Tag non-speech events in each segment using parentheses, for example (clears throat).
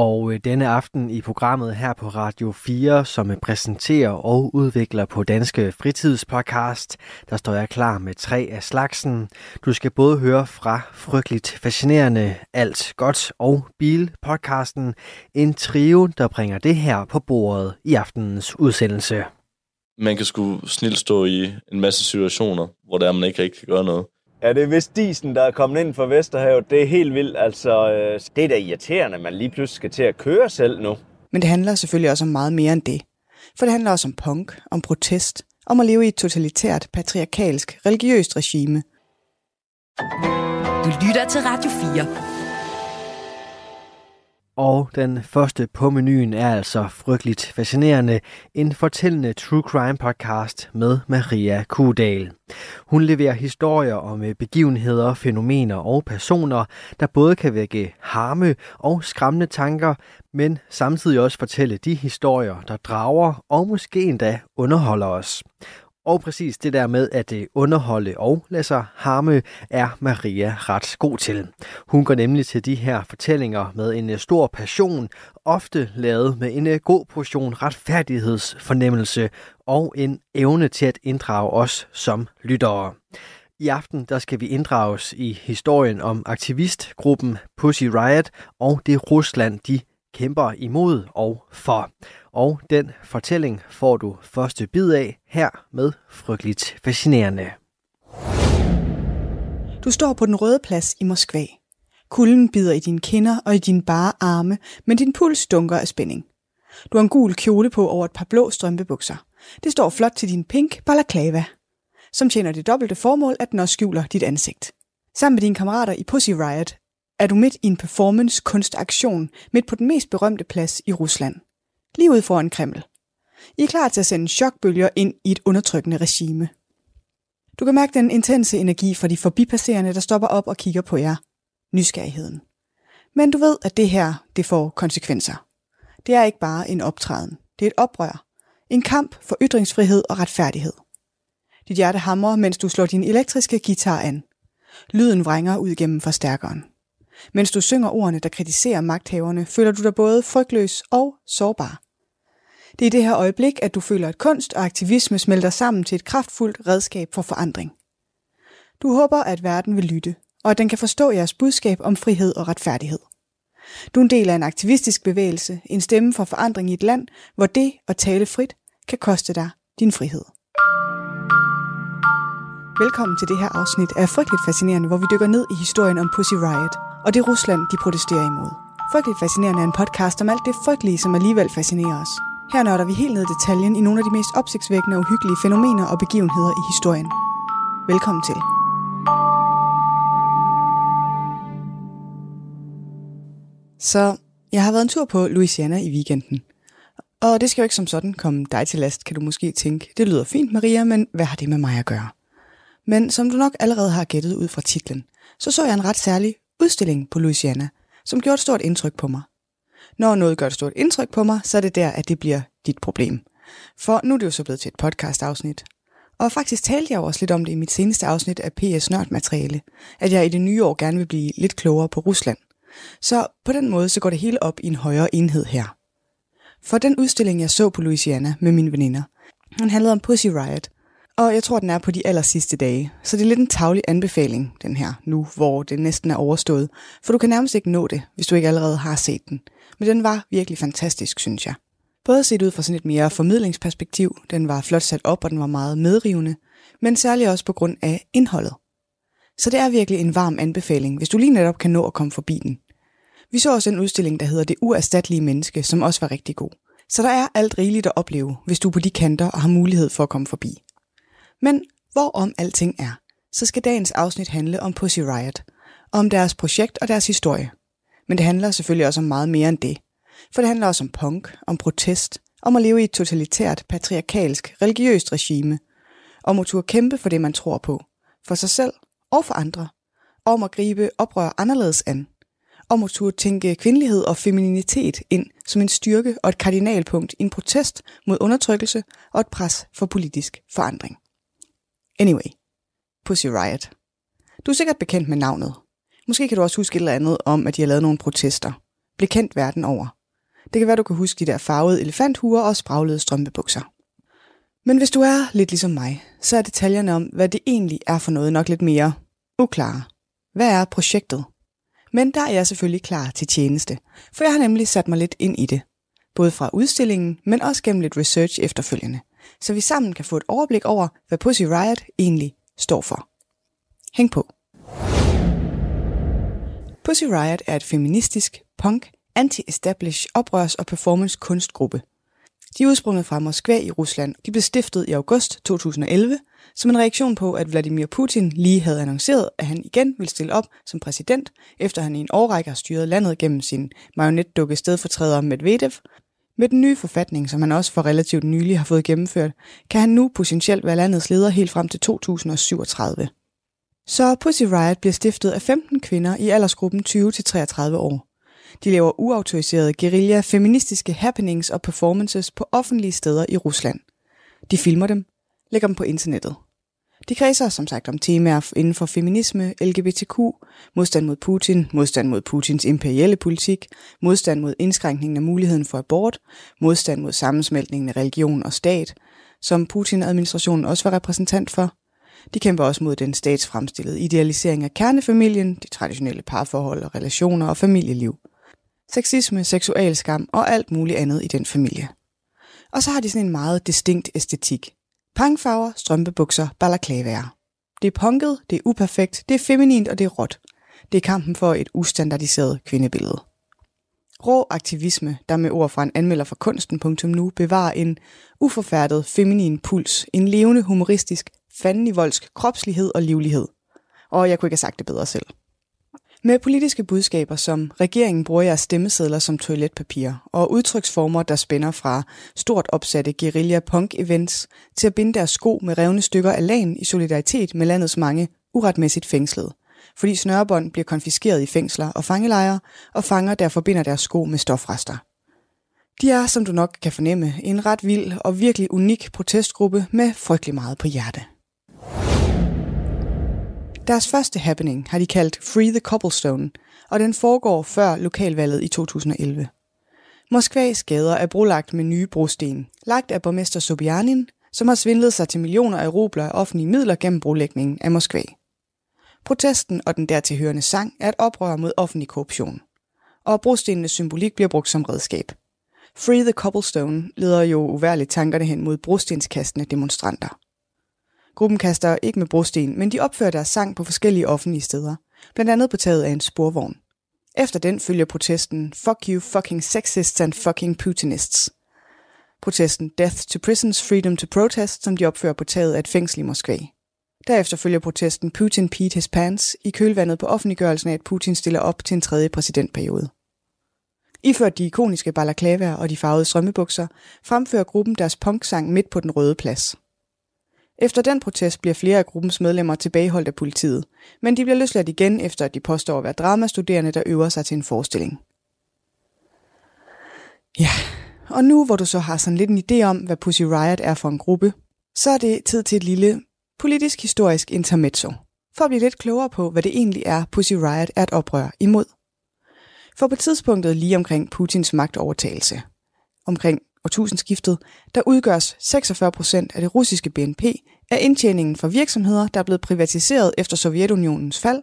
Og øh, denne aften i programmet her på Radio 4, som øh, præsenterer og udvikler på Danske Fritidspodcast, der står jeg klar med tre af slagsen. Du skal både høre fra Frygteligt Fascinerende, Alt Godt og Bil-podcasten. En trio, der bringer det her på bordet i aftenens udsendelse. Man kan sgu snilt stå i en masse situationer, hvor der man ikke rigtig kan gøre noget. Ja, det er vist disen, der er kommet ind fra Vesterhavet. Det er helt vildt. Altså, øh, det er da irriterende, at man lige pludselig skal til at køre selv nu. Men det handler selvfølgelig også om meget mere end det. For det handler også om punk, om protest, om at leve i et totalitært, patriarkalsk, religiøst regime. Du lytter til Radio 4. Og den første på menuen er altså frygteligt fascinerende, en fortællende true crime podcast med Maria Kudal. Hun leverer historier om øh, begivenheder, fænomener og personer, der både kan vække harme og skræmmende tanker, men samtidig også fortælle de historier, der drager og måske endda underholder os. Og præcis det der med at øh, underholde og lade sig harme, er Maria ret god til. Hun går nemlig til de her fortællinger med en øh, stor passion, ofte lavet med en øh, god portion retfærdighedsfornemmelse og en evne til at inddrage os som lyttere. I aften der skal vi inddrages i historien om aktivistgruppen Pussy Riot og det Rusland, de kæmper imod og for. Og den fortælling får du første bid af her med Frygteligt Fascinerende. Du står på den røde plads i Moskva. Kulden bider i dine kinder og i dine bare arme, men din puls dunker af spænding. Du har en gul kjole på over et par blå strømpebukser. Det står flot til din pink balaklava, som tjener det dobbelte formål, at den også skjuler dit ansigt. Sammen med dine kammerater i Pussy Riot er du midt i en performance-kunstaktion midt på den mest berømte plads i Rusland. Lige ud foran Kreml. I er klar til at sende chokbølger ind i et undertrykkende regime. Du kan mærke den intense energi fra de forbipasserende, der stopper op og kigger på jer. Nysgerrigheden. Men du ved, at det her, det får konsekvenser. Det er ikke bare en optræden. Det er et oprør. En kamp for ytringsfrihed og retfærdighed. Dit hjerte hamrer, mens du slår din elektriske guitar an. Lyden vrænger ud gennem forstærkeren. Mens du synger ordene, der kritiserer magthaverne, føler du dig både frygtløs og sårbar. Det er i det her øjeblik, at du føler, at kunst og aktivisme smelter sammen til et kraftfuldt redskab for forandring. Du håber, at verden vil lytte, og at den kan forstå jeres budskab om frihed og retfærdighed. Du er en del af en aktivistisk bevægelse, en stemme for forandring i et land, hvor det at tale frit kan koste dig din frihed. Velkommen til det her afsnit af Frygteligt Fascinerende, hvor vi dykker ned i historien om Pussy Riot – og det Rusland, de protesterer imod. Frygteligt Fascinerende er en podcast om alt det frygtelige, som alligevel fascinerer os. Her nørder vi helt ned i detaljen i nogle af de mest opsigtsvækkende og uhyggelige fænomener og begivenheder i historien. Velkommen til. Så jeg har været en tur på Louisiana i weekenden. Og det skal jo ikke som sådan komme dig til last, kan du måske tænke. Det lyder fint, Maria, men hvad har det med mig at gøre? Men som du nok allerede har gættet ud fra titlen, så så jeg en ret særlig udstilling på Louisiana, som gjorde et stort indtryk på mig. Når noget gør et stort indtryk på mig, så er det der, at det bliver dit problem. For nu er det jo så blevet til et podcast-afsnit. Og faktisk talte jeg også lidt om det i mit seneste afsnit af PS Nørd-materiale, at jeg i det nye år gerne vil blive lidt klogere på Rusland. Så på den måde så går det hele op i en højere enhed her. For den udstilling, jeg så på Louisiana med mine veninder, den handlede om Pussy Riot, og jeg tror, den er på de aller sidste dage. Så det er lidt en tavlig anbefaling, den her, nu hvor det næsten er overstået. For du kan nærmest ikke nå det, hvis du ikke allerede har set den. Men den var virkelig fantastisk, synes jeg. Både set ud fra sådan et mere formidlingsperspektiv, den var flot sat op, og den var meget medrivende, men særligt også på grund af indholdet. Så det er virkelig en varm anbefaling, hvis du lige netop kan nå at komme forbi den. Vi så også en udstilling, der hedder Det uerstattelige menneske, som også var rigtig god. Så der er alt rigeligt at opleve, hvis du er på de kanter og har mulighed for at komme forbi. Men hvorom alting er, så skal dagens afsnit handle om Pussy Riot, om deres projekt og deres historie. Men det handler selvfølgelig også om meget mere end det. For det handler også om punk, om protest, om at leve i et totalitært, patriarkalsk, religiøst regime, om at turde kæmpe for det, man tror på, for sig selv og for andre, om at gribe oprør anderledes an, om at turde tænke kvindelighed og femininitet ind som en styrke og et kardinalpunkt i en protest mod undertrykkelse og et pres for politisk forandring. Anyway, Pussy Riot. Du er sikkert bekendt med navnet. Måske kan du også huske et eller andet om, at de har lavet nogle protester. Bliv kendt verden over. Det kan være, du kan huske de der farvede elefanthuer og spraglede strømpebukser. Men hvis du er lidt ligesom mig, så er detaljerne om, hvad det egentlig er for noget, nok lidt mere uklare. Hvad er projektet? Men der er jeg selvfølgelig klar til tjeneste, for jeg har nemlig sat mig lidt ind i det. Både fra udstillingen, men også gennem lidt research efterfølgende, så vi sammen kan få et overblik over, hvad Pussy Riot egentlig står for. Hæng på. Pussy Riot er et feministisk, punk, anti-establish, oprørs- og performance-kunstgruppe. De er udsprunget fra Moskva i Rusland. De blev stiftet i august 2011 som en reaktion på, at Vladimir Putin lige havde annonceret, at han igen ville stille op som præsident, efter han i en årrække har styret landet gennem sin marionetdukke stedfortræder Medvedev. Med den nye forfatning, som han også for relativt nylig har fået gennemført, kan han nu potentielt være landets leder helt frem til 2037. Så Pussy Riot bliver stiftet af 15 kvinder i aldersgruppen 20-33 år. De laver uautoriserede guerilla, feministiske happenings og performances på offentlige steder i Rusland. De filmer dem, lægger dem på internettet. De kredser som sagt om temaer inden for feminisme, LGBTQ, modstand mod Putin, modstand mod Putins imperielle politik, modstand mod indskrænkningen af muligheden for abort, modstand mod sammensmeltningen af religion og stat, som Putin-administrationen også var repræsentant for. De kæmper også mod den statsfremstillede idealisering af kernefamilien, de traditionelle parforhold og relationer og familieliv. Sexisme, seksualskam og alt muligt andet i den familie. Og så har de sådan en meget distinkt æstetik. Pangfarver, strømpebukser, balaklavaer. Det er punket, det er uperfekt, det er feminint og det er råt. Det er kampen for et ustandardiseret kvindebillede. Rå aktivisme, der med ord fra en anmelder for kunsten.nu bevarer en uforfærdet feminin puls, en levende humoristisk, fandenivoldsk kropslighed og livlighed. Og jeg kunne ikke have sagt det bedre selv. Med politiske budskaber som regeringen bruger jeres stemmesedler som toiletpapir og udtryksformer, der spænder fra stort opsatte guerilla punk events til at binde deres sko med revne stykker af lagen i solidaritet med landets mange uretmæssigt fængslede. Fordi snørebånd bliver konfiskeret i fængsler og fangelejre, og fanger der forbinder deres sko med stofrester. De er, som du nok kan fornemme, en ret vild og virkelig unik protestgruppe med frygtelig meget på hjerte. Deres første happening har de kaldt Free the Cobblestone, og den foregår før lokalvalget i 2011. Moskvas gader er brolagt med nye brosten, lagt af borgmester Sobyanin, som har svindlet sig til millioner af rubler af offentlige midler gennem brolægningen af Moskva. Protesten og den dertilhørende sang er et oprør mod offentlig korruption. Og brostenenes symbolik bliver brugt som redskab. Free the Cobblestone leder jo uværligt tankerne hen mod brostenskastende demonstranter. Gruppen kaster ikke med brosten, men de opfører deres sang på forskellige offentlige steder, blandt andet på taget af en sporvogn. Efter den følger protesten Fuck you fucking sexists and fucking Putinists. Protesten Death to Prisons, Freedom to Protest, som de opfører på taget af et fængsel i Moskva. Derefter følger protesten Putin Pete His Pants i kølvandet på offentliggørelsen af, at Putin stiller op til en tredje præsidentperiode. Iført de ikoniske balaklavaer og de farvede strømmebukser, fremfører gruppen deres punksang midt på den røde plads – efter den protest bliver flere af gruppens medlemmer tilbageholdt af politiet, men de bliver løsladt igen efter at de påstår at være dramastuderende, der øver sig til en forestilling. Ja, og nu hvor du så har sådan lidt en idé om, hvad Pussy Riot er for en gruppe, så er det tid til et lille politisk-historisk intermezzo, for at blive lidt klogere på, hvad det egentlig er, Pussy Riot er et oprør imod. For på tidspunktet lige omkring Putins magtovertagelse, omkring årtusindskiftet, der udgøres 46 procent af det russiske BNP af indtjeningen fra virksomheder, der er blevet privatiseret efter Sovjetunionens fald,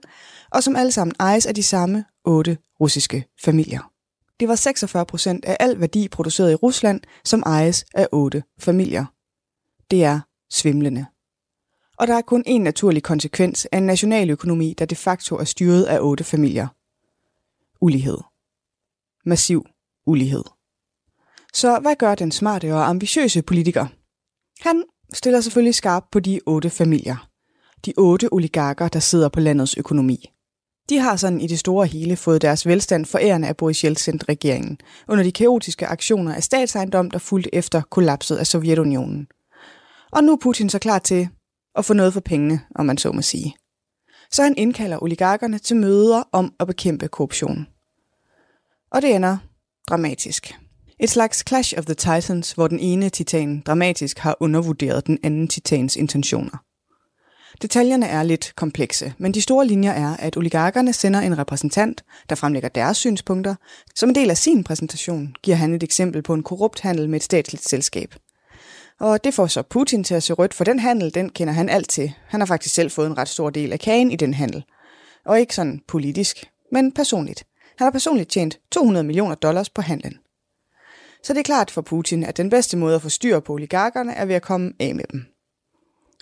og som alle sammen ejes af de samme otte russiske familier. Det var 46 procent af al værdi produceret i Rusland, som ejes af otte familier. Det er svimlende. Og der er kun en naturlig konsekvens af en nationaløkonomi, der de facto er styret af otte familier. Ulighed. Massiv ulighed. Så hvad gør den smarte og ambitiøse politiker? Han stiller selvfølgelig skarp på de otte familier. De otte oligarker, der sidder på landets økonomi. De har sådan i det store hele fået deres velstand forærende af Boris Jeltsin-regeringen, under de kaotiske aktioner af statsejendom, der fulgte efter kollapset af Sovjetunionen. Og nu er Putin så klar til at få noget for pengene, om man så må sige. Så han indkalder oligarkerne til møder om at bekæmpe korruption. Og det ender dramatisk. Et slags Clash of the Titans, hvor den ene titan dramatisk har undervurderet den anden titans intentioner. Detaljerne er lidt komplekse, men de store linjer er, at oligarkerne sender en repræsentant, der fremlægger deres synspunkter. Som en del af sin præsentation giver han et eksempel på en korrupt handel med et statsligt selskab. Og det får så Putin til at se rødt, for den handel, den kender han alt til. Han har faktisk selv fået en ret stor del af kagen i den handel. Og ikke sådan politisk, men personligt. Han har personligt tjent 200 millioner dollars på handlen. Så det er klart for Putin, at den bedste måde at få styr på oligarkerne er ved at komme af med dem.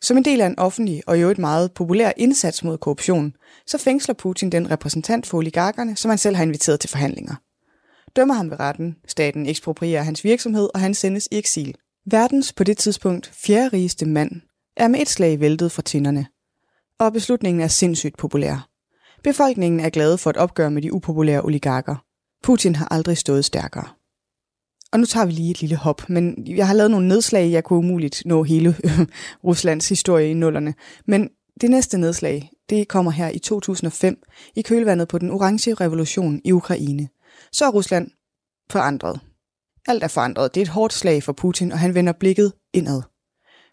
Som en del af en offentlig og jo et meget populær indsats mod korruption, så fængsler Putin den repræsentant for oligarkerne, som han selv har inviteret til forhandlinger. Dømmer ham ved retten, staten eksproprierer hans virksomhed, og han sendes i eksil. Verdens på det tidspunkt fjerde rigeste mand er med et slag væltet fra tinderne. Og beslutningen er sindssygt populær. Befolkningen er glade for et opgør med de upopulære oligarker. Putin har aldrig stået stærkere. Og nu tager vi lige et lille hop, men jeg har lavet nogle nedslag, jeg kunne umuligt nå hele (laughs) Ruslands historie i nullerne. Men det næste nedslag, det kommer her i 2005 i kølvandet på den orange revolution i Ukraine. Så er Rusland forandret. Alt er forandret. Det er et hårdt slag for Putin, og han vender blikket indad.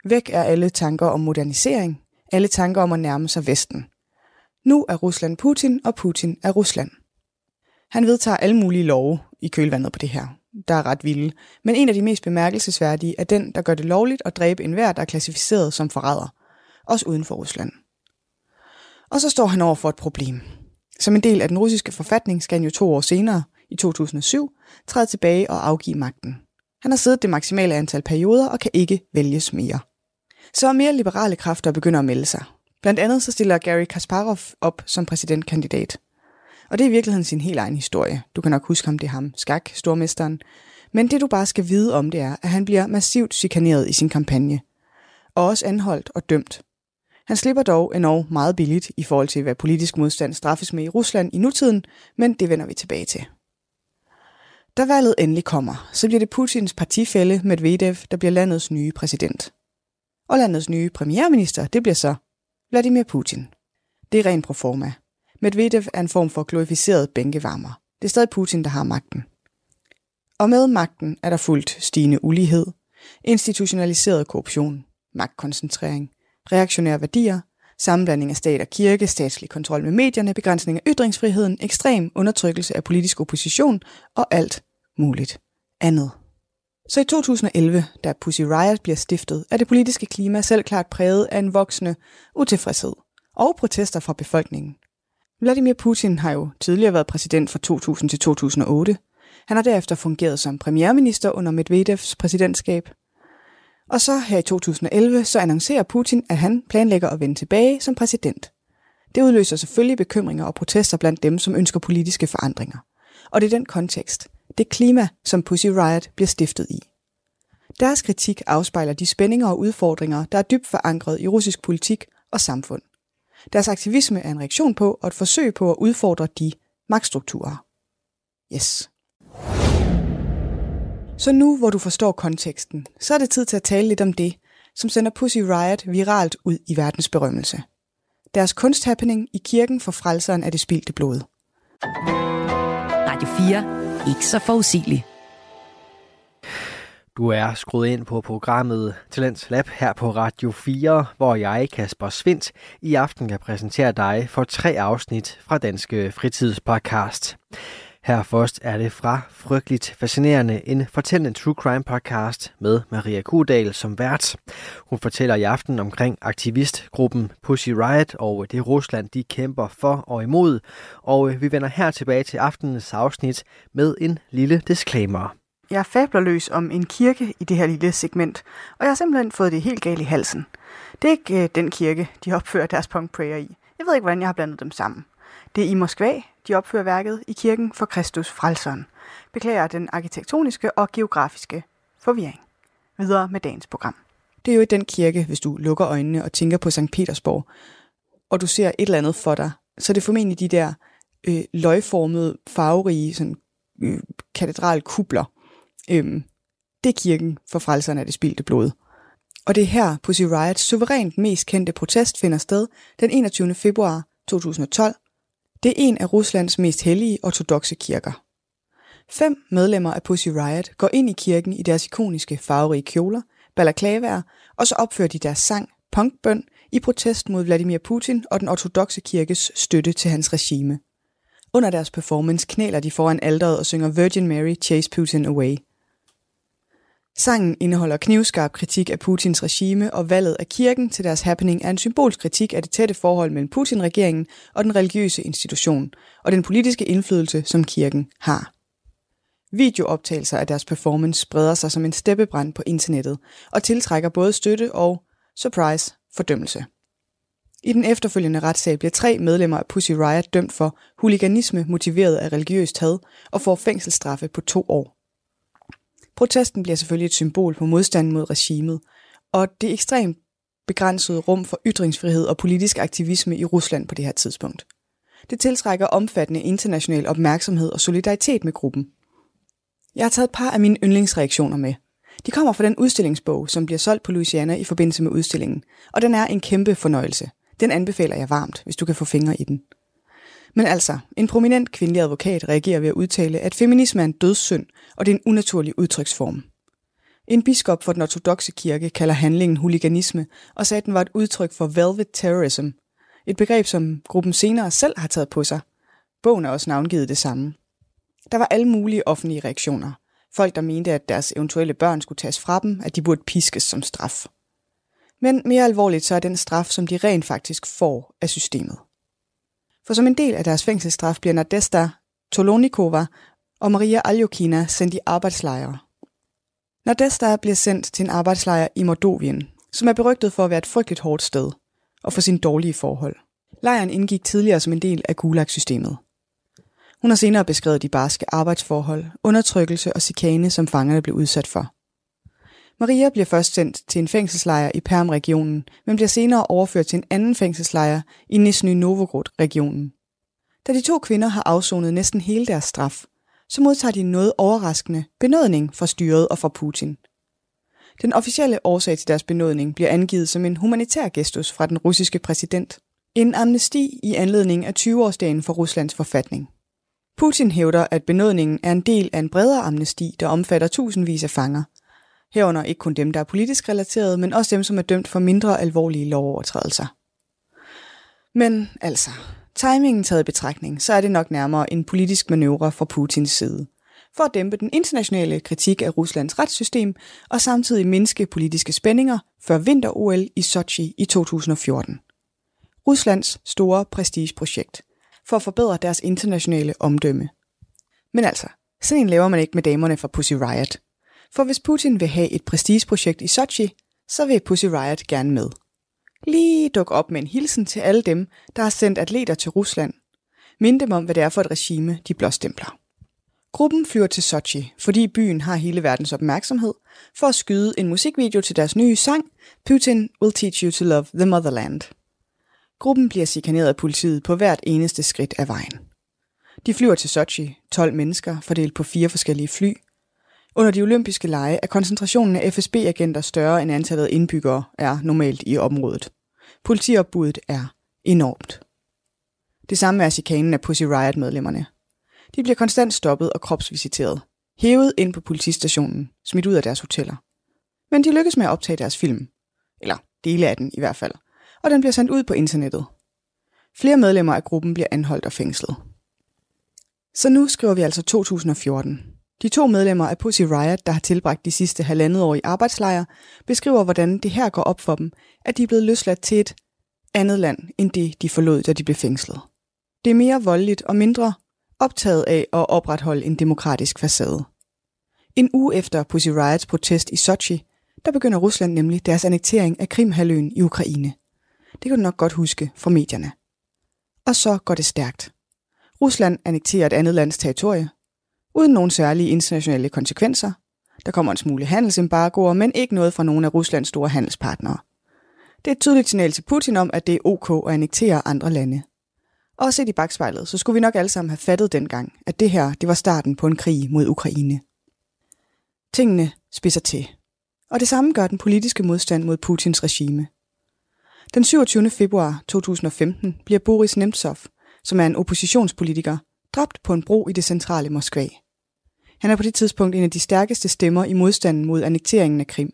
Væk er alle tanker om modernisering, alle tanker om at nærme sig Vesten. Nu er Rusland Putin, og Putin er Rusland. Han vedtager alle mulige love i kølvandet på det her der er ret vilde. Men en af de mest bemærkelsesværdige er den, der gør det lovligt at dræbe enhver, der er klassificeret som forræder. Også uden for Rusland. Og så står han over for et problem. Som en del af den russiske forfatning skal han jo to år senere, i 2007, træde tilbage og afgive magten. Han har siddet det maksimale antal perioder og kan ikke vælges mere. Så mere liberale kræfter begynder at melde sig. Blandt andet så stiller Gary Kasparov op som præsidentkandidat. Og det er i virkeligheden sin helt egen historie. Du kan nok huske ham, det er ham, Skak, stormesteren. Men det du bare skal vide om det er, at han bliver massivt chikaneret i sin kampagne. Og også anholdt og dømt. Han slipper dog endnu meget billigt i forhold til, hvad politisk modstand straffes med i Rusland i nutiden, men det vender vi tilbage til. Da valget endelig kommer, så bliver det Putins partifælle Medvedev, der bliver landets nye præsident. Og landets nye premierminister, det bliver så Vladimir Putin. Det er ren proforma. Medvedev er en form for glorificeret bænkevarmer. Det er stadig Putin, der har magten. Og med magten er der fuldt stigende ulighed, institutionaliseret korruption, magtkoncentrering, reaktionære værdier, sammenblanding af stat og kirke, statslig kontrol med medierne, begrænsning af ytringsfriheden, ekstrem undertrykkelse af politisk opposition og alt muligt andet. Så i 2011, da Pussy Riot bliver stiftet, er det politiske klima selv klart præget af en voksende utilfredshed og protester fra befolkningen. Vladimir Putin har jo tidligere været præsident fra 2000 til 2008. Han har derefter fungeret som premierminister under Medvedevs præsidentskab. Og så her i 2011, så annoncerer Putin, at han planlægger at vende tilbage som præsident. Det udløser selvfølgelig bekymringer og protester blandt dem, som ønsker politiske forandringer. Og det er den kontekst, det klima, som Pussy Riot bliver stiftet i. Deres kritik afspejler de spændinger og udfordringer, der er dybt forankret i russisk politik og samfund. Deres aktivisme er en reaktion på og et forsøg på at udfordre de magtstrukturer. Yes. Så nu, hvor du forstår konteksten, så er det tid til at tale lidt om det, som sender Pussy Riot viralt ud i verdens berømmelse. Deres kunsthappening i kirken for frelseren af det spildte blod. Radio 4. Ikke så forudsigeligt. Du er skruet ind på programmet Talents Lab her på Radio 4, hvor jeg, Kasper Svindt, i aften kan præsentere dig for tre afsnit fra Danske Fritidspodcast. Her først er det fra Frygteligt Fascinerende, en fortællende true crime podcast med Maria Kudal som vært. Hun fortæller i aften omkring aktivistgruppen Pussy Riot og det Rusland, de kæmper for og imod. Og vi vender her tilbage til aftenens afsnit med en lille disclaimer. Jeg fabler løs om en kirke i det her lille segment, og jeg har simpelthen fået det helt galt i halsen. Det er ikke øh, den kirke, de opfører deres punk prayer i. Jeg ved ikke, hvordan jeg har blandet dem sammen. Det er i Moskva, de opfører værket i kirken for Kristus Frelseren. Beklager den arkitektoniske og geografiske forvirring. Videre med dagens program. Det er jo i den kirke, hvis du lukker øjnene og tænker på St. Petersborg, og du ser et eller andet for dig, så er det formentlig de der øh, løgformede, farverige sådan, øh, katedralkubler, Øhm, det er kirken for frelserne af det spildte blod. Og det er her Pussy Riots suverænt mest kendte protest finder sted den 21. februar 2012. Det er en af Ruslands mest hellige ortodoxe kirker. Fem medlemmer af Pussy Riot går ind i kirken i deres ikoniske farverige kjoler, balaklavaer, og så opfører de deres sang, punkbøn, i protest mod Vladimir Putin og den ortodoxe kirkes støtte til hans regime. Under deres performance knæler de foran alderet og synger Virgin Mary Chase Putin Away. Sangen indeholder knivskarp kritik af Putins regime, og valget af kirken til deres happening er en symbolsk kritik af det tætte forhold mellem Putin-regeringen og den religiøse institution, og den politiske indflydelse, som kirken har. Videooptagelser af deres performance spreder sig som en steppebrand på internettet og tiltrækker både støtte og, surprise, fordømmelse. I den efterfølgende retssag bliver tre medlemmer af Pussy Riot dømt for huliganisme motiveret af religiøst had og får fængselsstraffe på to år. Protesten bliver selvfølgelig et symbol på modstanden mod regimet, og det ekstremt begrænsede rum for ytringsfrihed og politisk aktivisme i Rusland på det her tidspunkt. Det tiltrækker omfattende international opmærksomhed og solidaritet med gruppen. Jeg har taget et par af mine yndlingsreaktioner med. De kommer fra den udstillingsbog, som bliver solgt på Louisiana i forbindelse med udstillingen, og den er en kæmpe fornøjelse. Den anbefaler jeg varmt, hvis du kan få fingre i den. Men altså, en prominent kvindelig advokat reagerer ved at udtale, at feminisme er en dødssynd, og det er en unaturlig udtryksform. En biskop for den ortodoxe kirke kalder handlingen huliganisme og sagde, at den var et udtryk for velvet terrorism, et begreb, som gruppen senere selv har taget på sig. Bogen er også navngivet det samme. Der var alle mulige offentlige reaktioner. Folk, der mente, at deres eventuelle børn skulle tages fra dem, at de burde piskes som straf. Men mere alvorligt så er den straf, som de rent faktisk får af systemet. For som en del af deres fængselsstraf bliver Nadesta Tolonikova og Maria Aljokina sendt i arbejdslejre. Nadesta bliver sendt til en arbejdslejr i Mordovien, som er berygtet for at være et frygteligt hårdt sted, og for sine dårlige forhold. Lejren indgik tidligere som en del af Gulag-systemet. Hun har senere beskrevet de barske arbejdsforhold, undertrykkelse og chikane, som fangerne blev udsat for. Maria bliver først sendt til en fængselslejr i Perm-regionen, men bliver senere overført til en anden fængselslejr i Nizhny Novgorod-regionen. Da de to kvinder har afsonet næsten hele deres straf, så modtager de en noget overraskende benådning fra styret og fra Putin. Den officielle årsag til deres benådning bliver angivet som en humanitær gestus fra den russiske præsident. En amnesti i anledning af 20-årsdagen for Ruslands forfatning. Putin hævder, at benådningen er en del af en bredere amnesti, der omfatter tusindvis af fanger. Herunder ikke kun dem, der er politisk relateret, men også dem, som er dømt for mindre alvorlige lovovertrædelser. Men altså, timingen taget i betragtning, så er det nok nærmere en politisk manøvre fra Putins side. For at dæmpe den internationale kritik af Ruslands retssystem og samtidig mindske politiske spændinger før vinter-OL i Sochi i 2014. Ruslands store prestigeprojekt – for at forbedre deres internationale omdømme. Men altså, sådan en laver man ikke med damerne fra Pussy Riot. For hvis Putin vil have et prestigeprojekt i Sochi, så vil Pussy Riot gerne med. Lige duk op med en hilsen til alle dem, der har sendt atleter til Rusland. Mind dem om, hvad det er for et regime, de blåstempler. Gruppen flyver til Sochi, fordi byen har hele verdens opmærksomhed, for at skyde en musikvideo til deres nye sang, Putin Will Teach You to Love the Motherland. Gruppen bliver sikaneret af politiet på hvert eneste skridt af vejen. De flyver til Sochi, 12 mennesker, fordelt på fire forskellige fly. Under de olympiske lege er koncentrationen af FSB-agenter større end antallet af indbyggere er normalt i området. Politiopbuddet er enormt. Det samme er chikanen af Pussy Riot-medlemmerne. De bliver konstant stoppet og kropsvisiteret, hævet ind på politistationen, smidt ud af deres hoteller. Men de lykkes med at optage deres film. Eller dele af den i hvert fald – og den bliver sendt ud på internettet. Flere medlemmer af gruppen bliver anholdt og fængslet. Så nu skriver vi altså 2014. De to medlemmer af Pussy Riot, der har tilbragt de sidste halvandet år i arbejdslejre, beskriver, hvordan det her går op for dem, at de er blevet løsladt til et andet land, end det de forlod, da de blev fængslet. Det er mere voldeligt og mindre optaget af at opretholde en demokratisk facade. En uge efter Pussy Riots protest i Sochi, der begynder Rusland nemlig deres annektering af Krimhaløen i Ukraine. Det kan du nok godt huske fra medierne. Og så går det stærkt. Rusland annekterer et andet lands territorie, uden nogen særlige internationale konsekvenser. Der kommer en smule handelsembargoer, men ikke noget fra nogen af Ruslands store handelspartnere. Det er et tydeligt signal til Putin om, at det er ok at annektere andre lande. Og set i bagspejlet, så skulle vi nok alle sammen have fattet dengang, at det her det var starten på en krig mod Ukraine. Tingene spidser til. Og det samme gør den politiske modstand mod Putins regime – den 27. februar 2015 bliver Boris Nemtsov, som er en oppositionspolitiker, dræbt på en bro i det centrale Moskva. Han er på det tidspunkt en af de stærkeste stemmer i modstanden mod annekteringen af Krim.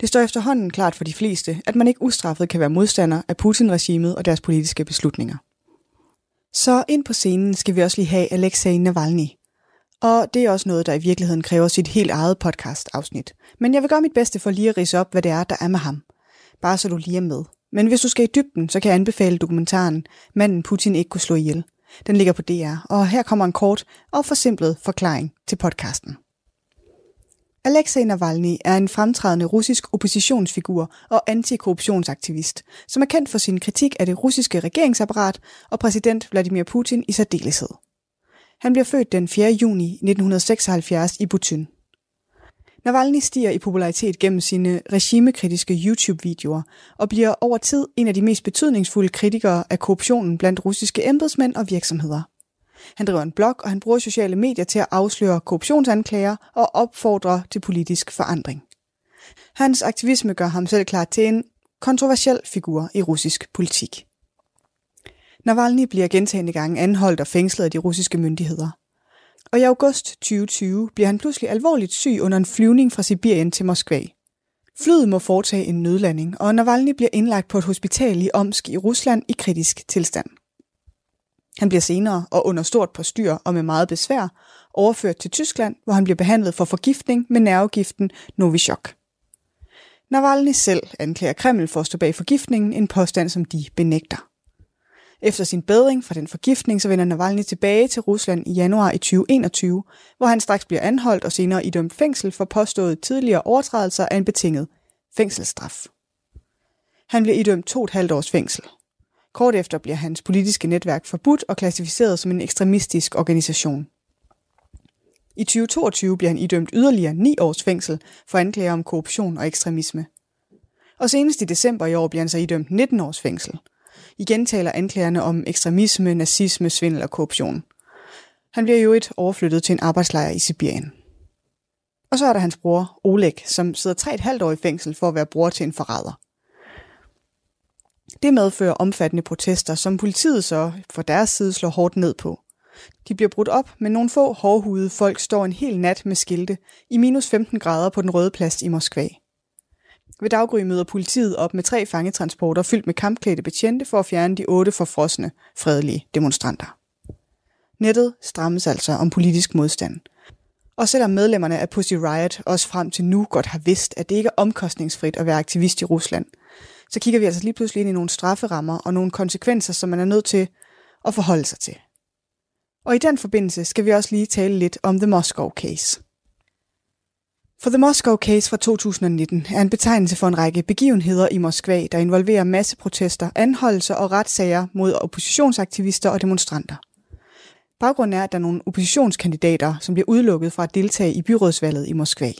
Det står efterhånden klart for de fleste, at man ikke ustraffet kan være modstander af Putin-regimet og deres politiske beslutninger. Så ind på scenen skal vi også lige have Alexei Navalny. Og det er også noget, der i virkeligheden kræver sit helt eget podcast-afsnit. Men jeg vil gøre mit bedste for lige at rise op, hvad det er, der er med ham. Bare så du lige er med. Men hvis du skal i dybden, så kan jeg anbefale dokumentaren Manden Putin ikke kunne slå ihjel. Den ligger på DR, og her kommer en kort og forsimplet forklaring til podcasten. Alexei Navalny er en fremtrædende russisk oppositionsfigur og antikorruptionsaktivist, som er kendt for sin kritik af det russiske regeringsapparat og præsident Vladimir Putin i særdeleshed. Han bliver født den 4. juni 1976 i Butyn. Navalny stiger i popularitet gennem sine regimekritiske YouTube-videoer og bliver over tid en af de mest betydningsfulde kritikere af korruptionen blandt russiske embedsmænd og virksomheder. Han driver en blog, og han bruger sociale medier til at afsløre korruptionsanklager og opfordre til politisk forandring. Hans aktivisme gør ham selv klar til en kontroversiel figur i russisk politik. Navalny bliver gentagende gange anholdt og fængslet af de russiske myndigheder. Og i august 2020 bliver han pludselig alvorligt syg under en flyvning fra Sibirien til Moskva. Flyet må foretage en nødlanding, og Navalny bliver indlagt på et hospital i Omsk i Rusland i kritisk tilstand. Han bliver senere og under stort postyr og med meget besvær overført til Tyskland, hvor han bliver behandlet for forgiftning med nervegiften Novichok. Navalny selv anklager Kreml for at stå bag forgiftningen, en påstand, som de benægter. Efter sin bedring fra den forgiftning, så vender Navalny tilbage til Rusland i januar i 2021, hvor han straks bliver anholdt og senere idømt fængsel for påstået tidligere overtrædelser af en betinget fængselsstraf. Han bliver idømt to et halvt års fængsel. Kort efter bliver hans politiske netværk forbudt og klassificeret som en ekstremistisk organisation. I 2022 bliver han idømt yderligere 9 års fængsel for anklager om korruption og ekstremisme. Og senest i december i år bliver han så idømt 19 års fængsel. Igen taler anklagerne om ekstremisme, nazisme, svindel og korruption. Han bliver jo et overflyttet til en arbejdslejr i Sibirien. Og så er der hans bror, Oleg, som sidder 3,5 år i fængsel for at være bror til en forræder. Det medfører omfattende protester, som politiet så for deres side slår hårdt ned på. De bliver brudt op, men nogle få hårdhudede folk står en hel nat med skilte i minus 15 grader på den røde plads i Moskva. Ved daggry møder politiet op med tre fangetransporter fyldt med kampklædte betjente for at fjerne de otte forfrosne, fredelige demonstranter. Nettet strammes altså om politisk modstand. Og selvom medlemmerne af Pussy Riot også frem til nu godt har vidst, at det ikke er omkostningsfrit at være aktivist i Rusland, så kigger vi altså lige pludselig ind i nogle strafferammer og nogle konsekvenser, som man er nødt til at forholde sig til. Og i den forbindelse skal vi også lige tale lidt om The Moscow Case. For The Moscow Case fra 2019 er en betegnelse for en række begivenheder i Moskva, der involverer masseprotester, anholdelser og retssager mod oppositionsaktivister og demonstranter. Baggrunden er, at der er nogle oppositionskandidater, som bliver udelukket fra at deltage i byrådsvalget i Moskva.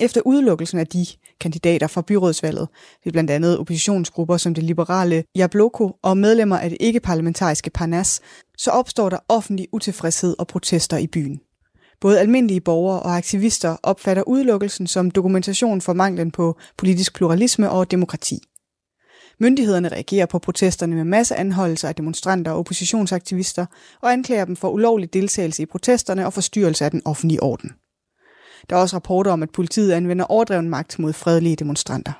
Efter udelukkelsen af de kandidater fra byrådsvalget, ved blandt andet oppositionsgrupper som det liberale Jabloko og medlemmer af det ikke-parlamentariske Parnas, så opstår der offentlig utilfredshed og protester i byen. Både almindelige borgere og aktivister opfatter udelukkelsen som dokumentation for manglen på politisk pluralisme og demokrati. Myndighederne reagerer på protesterne med masseanholdelser af demonstranter og oppositionsaktivister og anklager dem for ulovlig deltagelse i protesterne og forstyrrelse af den offentlige orden. Der er også rapporter om, at politiet anvender overdreven magt mod fredelige demonstranter.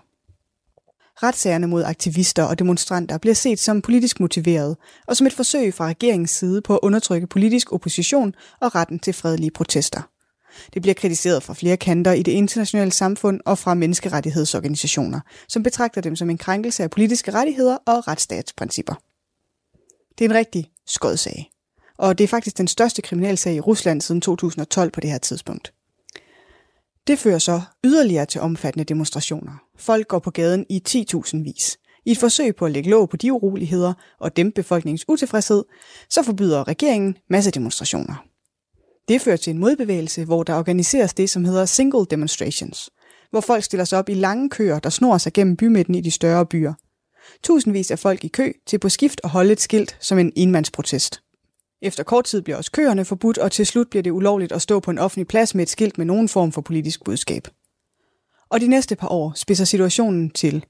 Retssagerne mod aktivister og demonstranter bliver set som politisk motiveret og som et forsøg fra regeringens side på at undertrykke politisk opposition og retten til fredelige protester. Det bliver kritiseret fra flere kanter i det internationale samfund og fra menneskerettighedsorganisationer, som betragter dem som en krænkelse af politiske rettigheder og retsstatsprincipper. Det er en rigtig skodsag, og det er faktisk den største kriminalsag i Rusland siden 2012 på det her tidspunkt. Det fører så yderligere til omfattende demonstrationer. Folk går på gaden i 10.000 vis. I et forsøg på at lægge låg på de uroligheder og dæmpe befolkningens utilfredshed, så forbyder regeringen masse demonstrationer. Det fører til en modbevægelse, hvor der organiseres det, som hedder single demonstrations, hvor folk stiller sig op i lange køer, der snor sig gennem bymidten i de større byer. Tusindvis af folk i kø til på skift at holde et skilt som en enmandsprotest. Efter kort tid bliver også køerne forbudt, og til slut bliver det ulovligt at stå på en offentlig plads med et skilt med nogen form for politisk budskab. Og de næste par år spidser situationen til.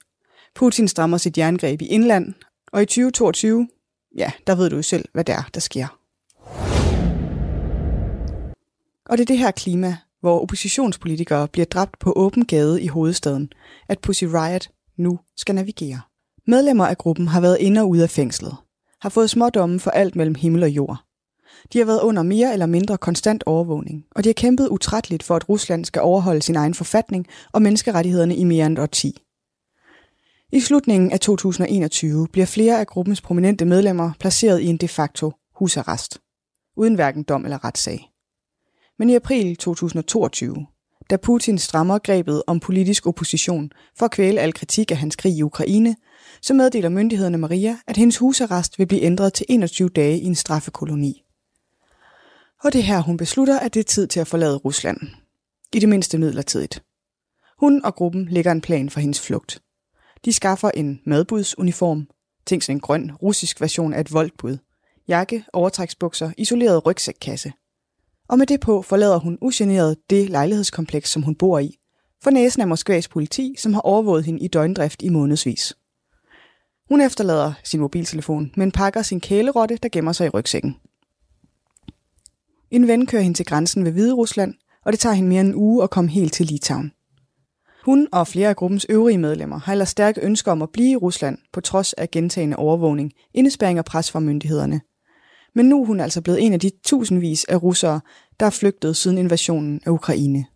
Putin strammer sit jerngreb i indland, og i 2022, ja, der ved du jo selv, hvad det er, der sker. Og det er det her klima, hvor oppositionspolitikere bliver dræbt på åben gade i hovedstaden, at Pussy Riot nu skal navigere. Medlemmer af gruppen har været inde og ude af fængslet, har fået smådomme for alt mellem himmel og jord. De har været under mere eller mindre konstant overvågning, og de har kæmpet utrætteligt for, at Rusland skal overholde sin egen forfatning og menneskerettighederne i mere end 10. I slutningen af 2021 bliver flere af gruppens prominente medlemmer placeret i en de facto husarrest, uden hverken dom eller retssag. Men i april 2022, da Putin strammer grebet om politisk opposition for at kvæle al kritik af hans krig i Ukraine, så meddeler myndighederne Maria, at hendes husarrest vil blive ændret til 21 dage i en straffekoloni. Og det er her, hun beslutter, at det er tid til at forlade Rusland. I det mindste midlertidigt. Hun og gruppen lægger en plan for hendes flugt. De skaffer en madbudsuniform, tænk sig en grøn russisk version af et voldbud, jakke, overtræksbukser, isoleret rygsækkasse. Og med det på forlader hun ugeneret det lejlighedskompleks, som hun bor i, for næsen af Moskvas politi, som har overvåget hende i døgndrift i månedsvis. Hun efterlader sin mobiltelefon, men pakker sin kælerotte, der gemmer sig i rygsækken. En ven kører hende til grænsen ved Hvide Rusland, og det tager hende mere end en uge at komme helt til Litauen. Hun og flere af gruppens øvrige medlemmer har ellers stærke ønsker om at blive i Rusland, på trods af gentagende overvågning, indespæring og pres fra myndighederne. Men nu er hun altså blevet en af de tusindvis af russere, der er flygtet siden invasionen af Ukraine.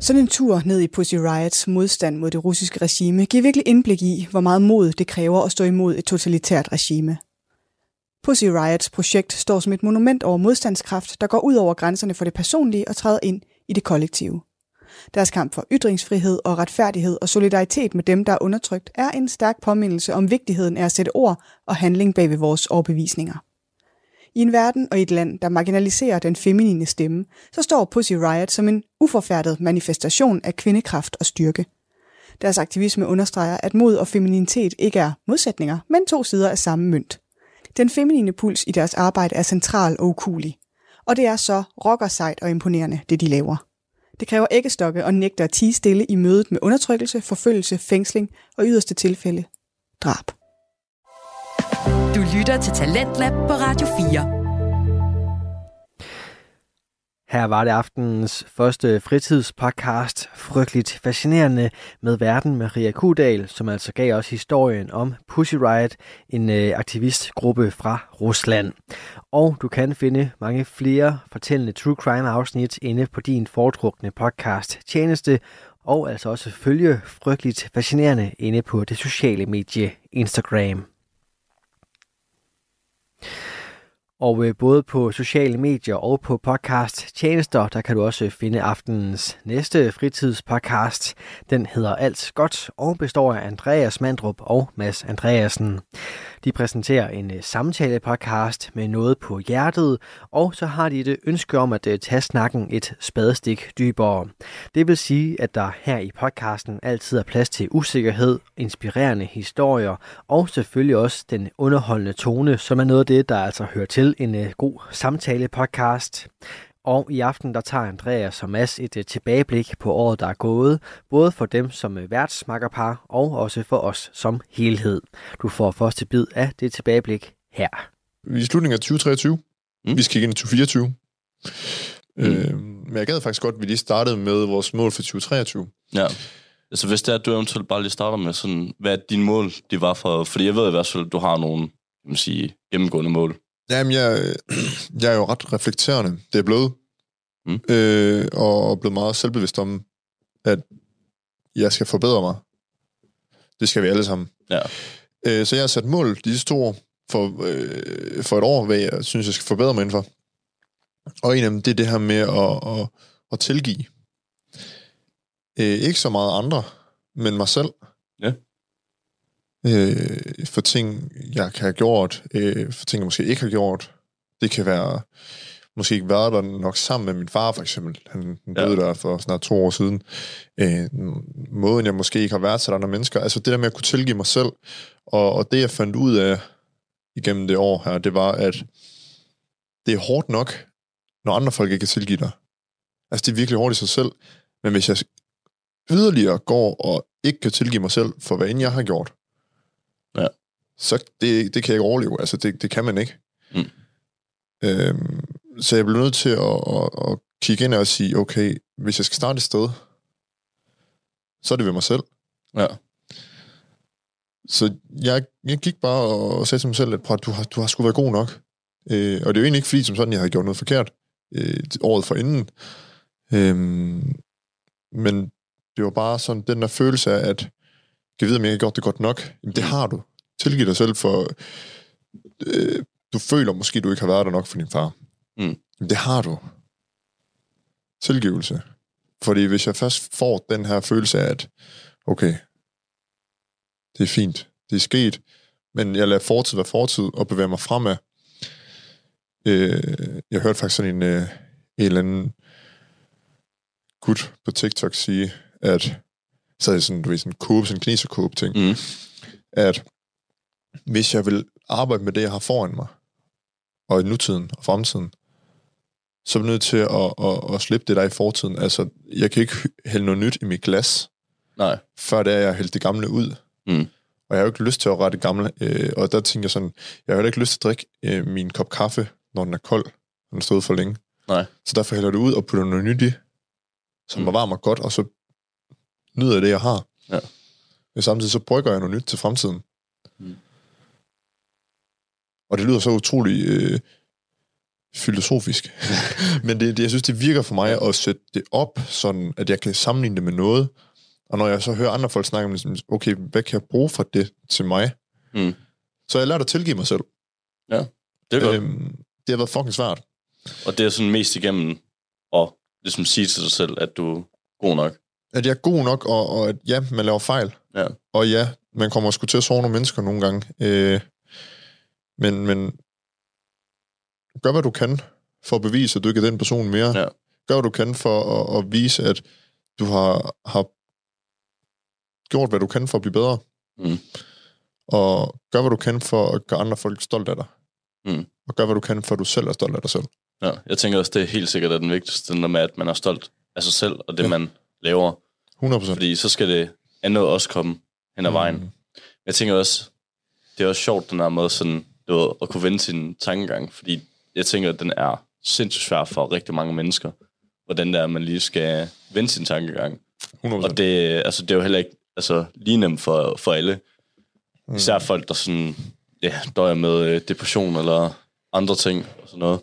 Sådan en tur ned i Pussy Riots modstand mod det russiske regime giver virkelig indblik i, hvor meget mod det kræver at stå imod et totalitært regime. Pussy Riots projekt står som et monument over modstandskraft, der går ud over grænserne for det personlige og træder ind i det kollektive. Deres kamp for ytringsfrihed og retfærdighed og solidaritet med dem, der er undertrykt, er en stærk påmindelse om vigtigheden af at sætte ord og handling bag ved vores overbevisninger. I en verden og i et land, der marginaliserer den feminine stemme, så står Pussy Riot som en uforfærdet manifestation af kvindekraft og styrke. Deres aktivisme understreger, at mod og femininitet ikke er modsætninger, men to sider af samme mønt. Den feminine puls i deres arbejde er central og ukulig. Og det er så rockersejt og imponerende, det de laver. Det kræver æggestokke og nægter at tige stille i mødet med undertrykkelse, forfølgelse, fængsling og yderste tilfælde drab. Du lytter til Talentlab på Radio 4. Her var det aftenens første fritidspodcast, frygteligt fascinerende med verden Maria Kudal, som altså gav os historien om Pussy Riot, en øh, aktivistgruppe fra Rusland. Og du kan finde mange flere fortællende true crime afsnit inde på din foretrukne podcast tjeneste, og altså også følge frygteligt fascinerende inde på det sociale medie Instagram. Og øh, både på sociale medier og på podcast tjenester, der kan du også øh, finde aftenens næste fritidspodcast. Den hedder Alt Godt og består af Andreas Mandrup og Mads Andreasen. De præsenterer en øh, samtale-podcast med noget på hjertet, og så har de et øh, ønske om at øh, tage snakken et spadestik dybere. Det vil sige, at der her i podcasten altid er plads til usikkerhed, inspirerende historier og selvfølgelig også den underholdende tone, som er noget af det, der altså hører til en god samtale-podcast. Og i aften der tager Andreas og Mads et uh, tilbageblik på året, der er gået, både for dem som uh, værtsmakkerpar og også for os som helhed. Du får første bid af det tilbageblik her. Vi er i slutningen af 2023. Mm. Vi skal kigge ind i 2024. Mm. Øh, men jeg gad faktisk godt, at vi lige startede med vores mål for 2023. Ja. Altså hvis det er, at du eventuelt bare lige starter med sådan, hvad din mål de var for, fordi jeg ved i hvert fald, at du har nogle, kan man sige, gennemgående mål. Jamen, jeg, (clears throat) jeg er jo ret reflekterende. Det er blevet. Mm. Øh, og blevet meget selvbevidst om, at jeg skal forbedre mig. Det skal vi alle sammen. Ja. Øh, så jeg har sat mål de to år for, øh, for et år, hvad jeg synes, jeg skal forbedre mig indenfor. Og en af dem, det er det her med at, at, at tilgive. Øh, ikke så meget andre, men mig selv. Ja. Øh, for ting, jeg kan have gjort, øh, for ting, jeg måske ikke har gjort. Det kan være måske ikke været der nok sammen med min far, for eksempel. Han, døde ja. der for snart to år siden. Øh, måden, jeg måske ikke har været til andre mennesker. Altså det der med at kunne tilgive mig selv. Og, og det, jeg fandt ud af igennem det år her, det var, at det er hårdt nok, når andre folk ikke kan tilgive dig. Altså det er virkelig hårdt i sig selv. Men hvis jeg yderligere går og ikke kan tilgive mig selv for, hvad end jeg har gjort, ja. så det, det kan jeg ikke overleve. Altså det, det kan man ikke. Mm. Øhm, så jeg blev nødt til at, at, at kigge ind og sige, okay, hvis jeg skal starte et sted, så er det ved mig selv. Ja. Så jeg, jeg gik bare og sagde til mig selv, at du har, du har sgu været god nok. Øh, og det er jo egentlig ikke fordi, som sådan, jeg havde gjort noget forkert øh, året for inden. Øh, men det var bare sådan den der følelse af, at jeg ved, om jeg har gjort det godt nok. Jamen, det har du. Tilgiv dig selv for... Øh, du føler måske, du ikke har været der nok for din far. Mm. Jamen, det har du. Tilgivelse. Fordi hvis jeg først får den her følelse af, at okay, det er fint, det er sket, men jeg lader fortid være fortid og bevæger mig fremad. Øh, jeg hørte faktisk sådan en, øh, en eller anden gut på TikTok sige, at så er det sådan, du ved, sådan en kåbe, sådan en kineserkåbe ting, Mm. at hvis jeg vil arbejde med det, jeg har foran mig, og i nutiden og fremtiden, så er jeg nødt til at, at, at slippe det der i fortiden. Altså, jeg kan ikke hælde noget nyt i mit glas, Nej. før det er, jeg har hældt det gamle ud. Mm. Og jeg har jo ikke lyst til at rette gamle. Øh, og der tænker jeg sådan, jeg har heller ikke lyst til at drikke øh, min kop kaffe, når den er kold, når den har stået for længe. Nej. Så derfor hælder det ud og putter noget nyt i, som Mm. mm. varmer godt, og så nyder det, jeg har. Ja. Men samtidig så brygger jeg noget nyt til fremtiden. Mm. Og det lyder så utrolig øh, filosofisk. (laughs) Men det, det, jeg synes, det virker for mig at sætte det op, sådan at jeg kan sammenligne det med noget. Og når jeg så hører andre folk snakke om det, okay, hvad kan jeg bruge for det til mig? Mm. Så jeg lært at tilgive mig selv. Det er godt. Øhm, det har været fucking svært. Og det er sådan mest igennem at ligesom sige til dig selv, at du er god nok. At jeg er god nok, og, og at ja, man laver fejl. Ja. Og ja, man kommer sgu til at sove nogle mennesker nogle gange. Øh, men, men gør, hvad du kan for at bevise, at du ikke er den person mere. Ja. Gør, hvad du kan for at, at vise, at du har, har gjort, hvad du kan for at blive bedre. Mm. Og gør, hvad du kan for at gøre andre folk stolt af dig. Mm. Og gør, hvad du kan for, at du selv er stolt af dig selv. Ja, jeg tænker også, det er helt sikkert er den vigtigste, den der med, at man er stolt af sig selv og det. Ja. man laver. 100 procent. Fordi så skal det andet også komme hen ad vejen. Mm. Jeg tænker også, det er også sjovt, den her måde sådan, du ved, at kunne vende sin tankegang, fordi jeg tænker, at den er sindssygt svær for rigtig mange mennesker, hvordan det er, at man lige skal vende sin tankegang. 100 Og det, altså, det er jo heller ikke altså, lige nemt for, for alle. Især folk, der sådan, ja, døjer med øh, depression eller andre ting og sådan noget.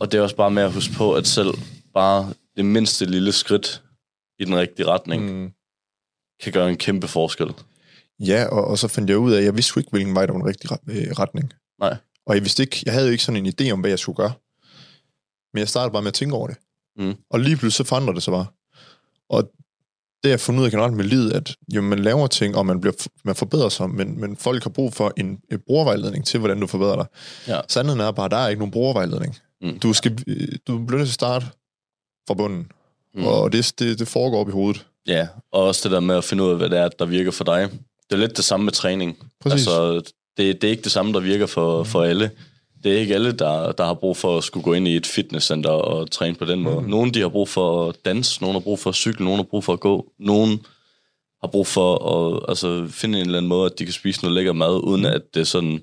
Og det er også bare med at huske på, at selv bare det mindste lille skridt i den rigtige retning mm. Kan gøre en kæmpe forskel. Ja, og, og så fandt jeg ud af, at jeg vidste ikke, hvilken vej der var den rigtige øh, retning. Nej. Og jeg vidste ikke, jeg havde jo ikke sådan en idé om, hvad jeg skulle gøre. Men jeg startede bare med at tænke over det. Mm. Og lige pludselig så forandrede det sig bare. Og det har jeg fundet ud af generelt med livet, at jo, man laver ting, og man, bliver, man forbedrer sig, men, men folk har brug for en, en brugervejledning til, hvordan du forbedrer dig. Ja. Sandheden er bare, at der er ikke nogen brugervejledning. Mm. Du, skal, øh, du bliver nødt til at starte fra bunden. Mm. Mm. Og det, det, det foregår op i hovedet. Ja, og også det der med at finde ud af, hvad det er, der virker for dig. Det er lidt det samme med træning. Præcis. Altså, det, det er ikke det samme, der virker for, for alle. Det er ikke alle, der, der har brug for at skulle gå ind i et fitnesscenter og træne på den måde. Nogle de har brug for at danse, nogle har brug for at cykle, nogle har brug for at gå, nogle har brug for at altså, finde en eller anden måde, at de kan spise noget lækker mad, uden at det sådan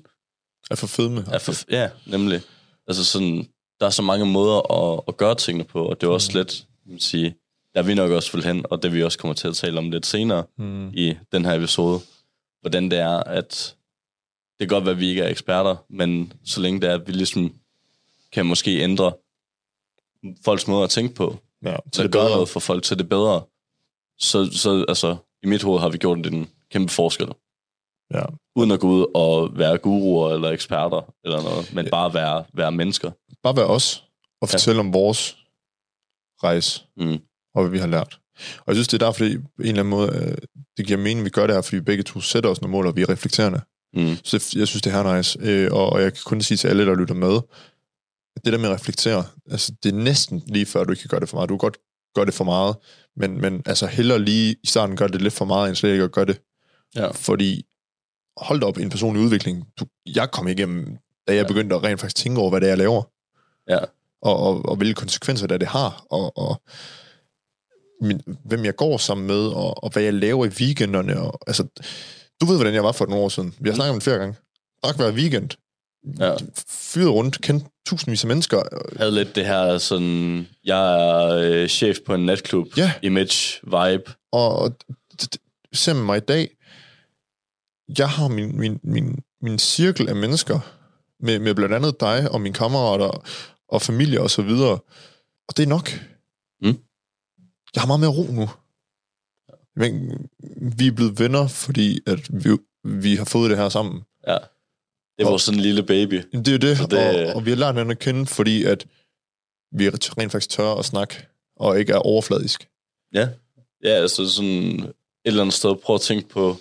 Er for fedme. er for... Ja, nemlig. Altså sådan, der er så mange måder at, at gøre tingene på, og det er også lidt, kan man sige, der vi nok også vil hen, og det vi også kommer til at tale om lidt senere Mm. i den her episode, hvordan det er, at det kan godt være, at vi ikke er eksperter, men så længe det er, at vi ligesom kan måske ændre folks måde at tænke på, Ja, så det gør noget for folk til det bedre, så, så altså, i mit hoved har vi gjort en kæmpe forskel. Ja. Uden at gå ud og være guruer eller eksperter eller noget, men bare være, være mennesker. Bare være os, og Ja. fortælle om vores rejse, Mm. og hvad vi har lært. Og jeg synes, det er derfor, det på en eller anden måde, øh, det giver mening, vi gør det her, fordi vi begge to sætter os nogle mål, og vi er reflekterende. Mm. Så det, jeg synes, det er her nice. Øh, og, og jeg kan kun sige til alle, der lytter med, at det der med at reflektere, altså det er næsten lige før, du ikke kan gøre det for meget. Du kan godt gøre det for meget, men, men altså hellere lige i starten gøre det lidt for meget, end slet ikke at gøre det. Ja. Fordi, hold da op, en personlig udvikling. Du, jeg kom igennem, da jeg Ja. begyndte at rent faktisk tænke over, hvad det er, jeg laver Ja. Og, og, og hvilke konsekvenser det, er, det har, og, og min, hvem jeg går sammen med, og, og hvad jeg laver i weekenderne. Og, altså, du ved, hvordan jeg var for nogle år siden. Vi har snakket om det flere gange. Drak hver weekend. Ja. Fyret rundt, kendte tusindvis af mennesker. havde lidt det her sådan, jeg er øh, chef på en natklub, Ja. image, vibe. Og og d- d- se med mig i dag, jeg har min, min, min, min cirkel af mennesker, med, med blandt andet dig og mine kammerater og familie og så videre. Og det er nok. Mm. Jeg har meget mere ro nu. Men vi er blevet venner, fordi at vi, vi har fået det her sammen. Ja. Det var Og- sådan en lille baby. Det er jo det, Så det... Og, og vi har lært hinanden at kende, fordi at vi er rent faktisk tør at snakke, og ikke er overfladisk. Ja. Ja, altså sådan et eller andet sted, prøv at tænke på,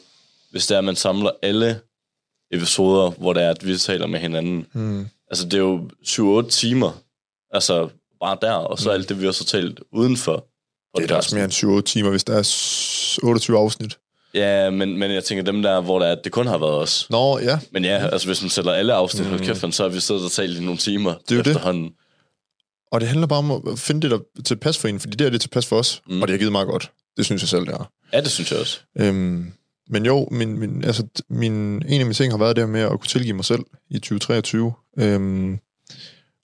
hvis det er, at man samler alle episoder, hvor det er, at vi taler med hinanden. Hmm. Altså, det er jo 7-8 timer, altså bare der, og så alt det, vi har så talt udenfor. Det er da også mere end 7-8 timer, hvis der er s- 28 afsnit. Ja, men, men jeg tænker dem der, hvor det, er, det kun har været os. Nå, ja. Men ja, altså hvis man tæller alle afsnit, mm. kæft, så har vi siddet og talt i nogle timer Det er jo det. efterhånden. Og det handler bare om at finde det, der er tilpas for en, fordi det er det tilpas for os, Mm. mm. og det har givet meget godt. Det synes jeg selv, det er. Ja, det synes jeg også. Øhm, men jo, min, min, altså, min, en af mine ting har været det med at kunne tilgive mig selv i 2023. Øhm,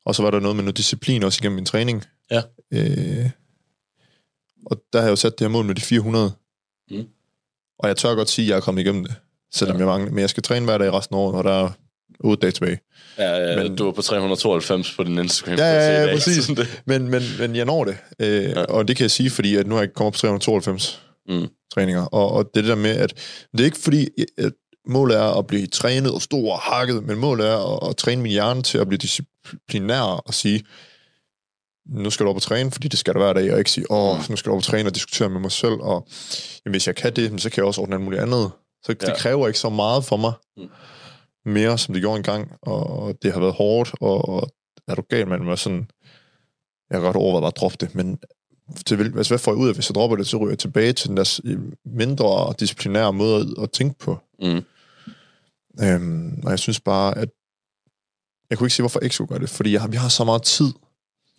og så var der noget med noget disciplin også igennem min træning. Ja. Øh, og der har jeg jo sat det her mål med de 400. Mm. Og jeg tør godt sige, at jeg er kommet igennem det. Selvom Ja. ja. jeg mangler. Men jeg skal træne hver dag resten af året, og der er 8 dage tilbage. Ja, ja Men- du var på 392 på din Instagram. Ja, ja, i ja, dag. præcis. (laughs) Men, men, men jeg når det. Øh, Ja. ja. Og det kan jeg sige, fordi at nu har jeg kommet op på 392 Mm. træninger. Og, og det er der med, at det er ikke fordi, at målet er at blive trænet og stor og hakket, men målet er at, at træne min hjerne til at blive disciplinær og sige, nu skal du op og træne, fordi det skal der hver dag, og ikke sige, åh, nu skal du op og træne og diskutere med mig selv, og jamen, hvis jeg kan det, så kan jeg også ordne alt muligt andet. Så det Ja. kræver ikke så meget for mig, Mm. mere som det gjorde engang, og det har været hårdt, og, og er du gal, man var sådan, jeg har godt overvejet bare at droppe det, men det vil, altså, hvad får jeg ud af, hvis jeg dropper det, så ryger jeg tilbage til den der s- mindre disciplinære måde at, tænke på. Mm. Øhm, og jeg synes bare, at jeg kunne ikke sige, hvorfor ikke skulle gøre det, fordi jeg har, vi har så meget tid,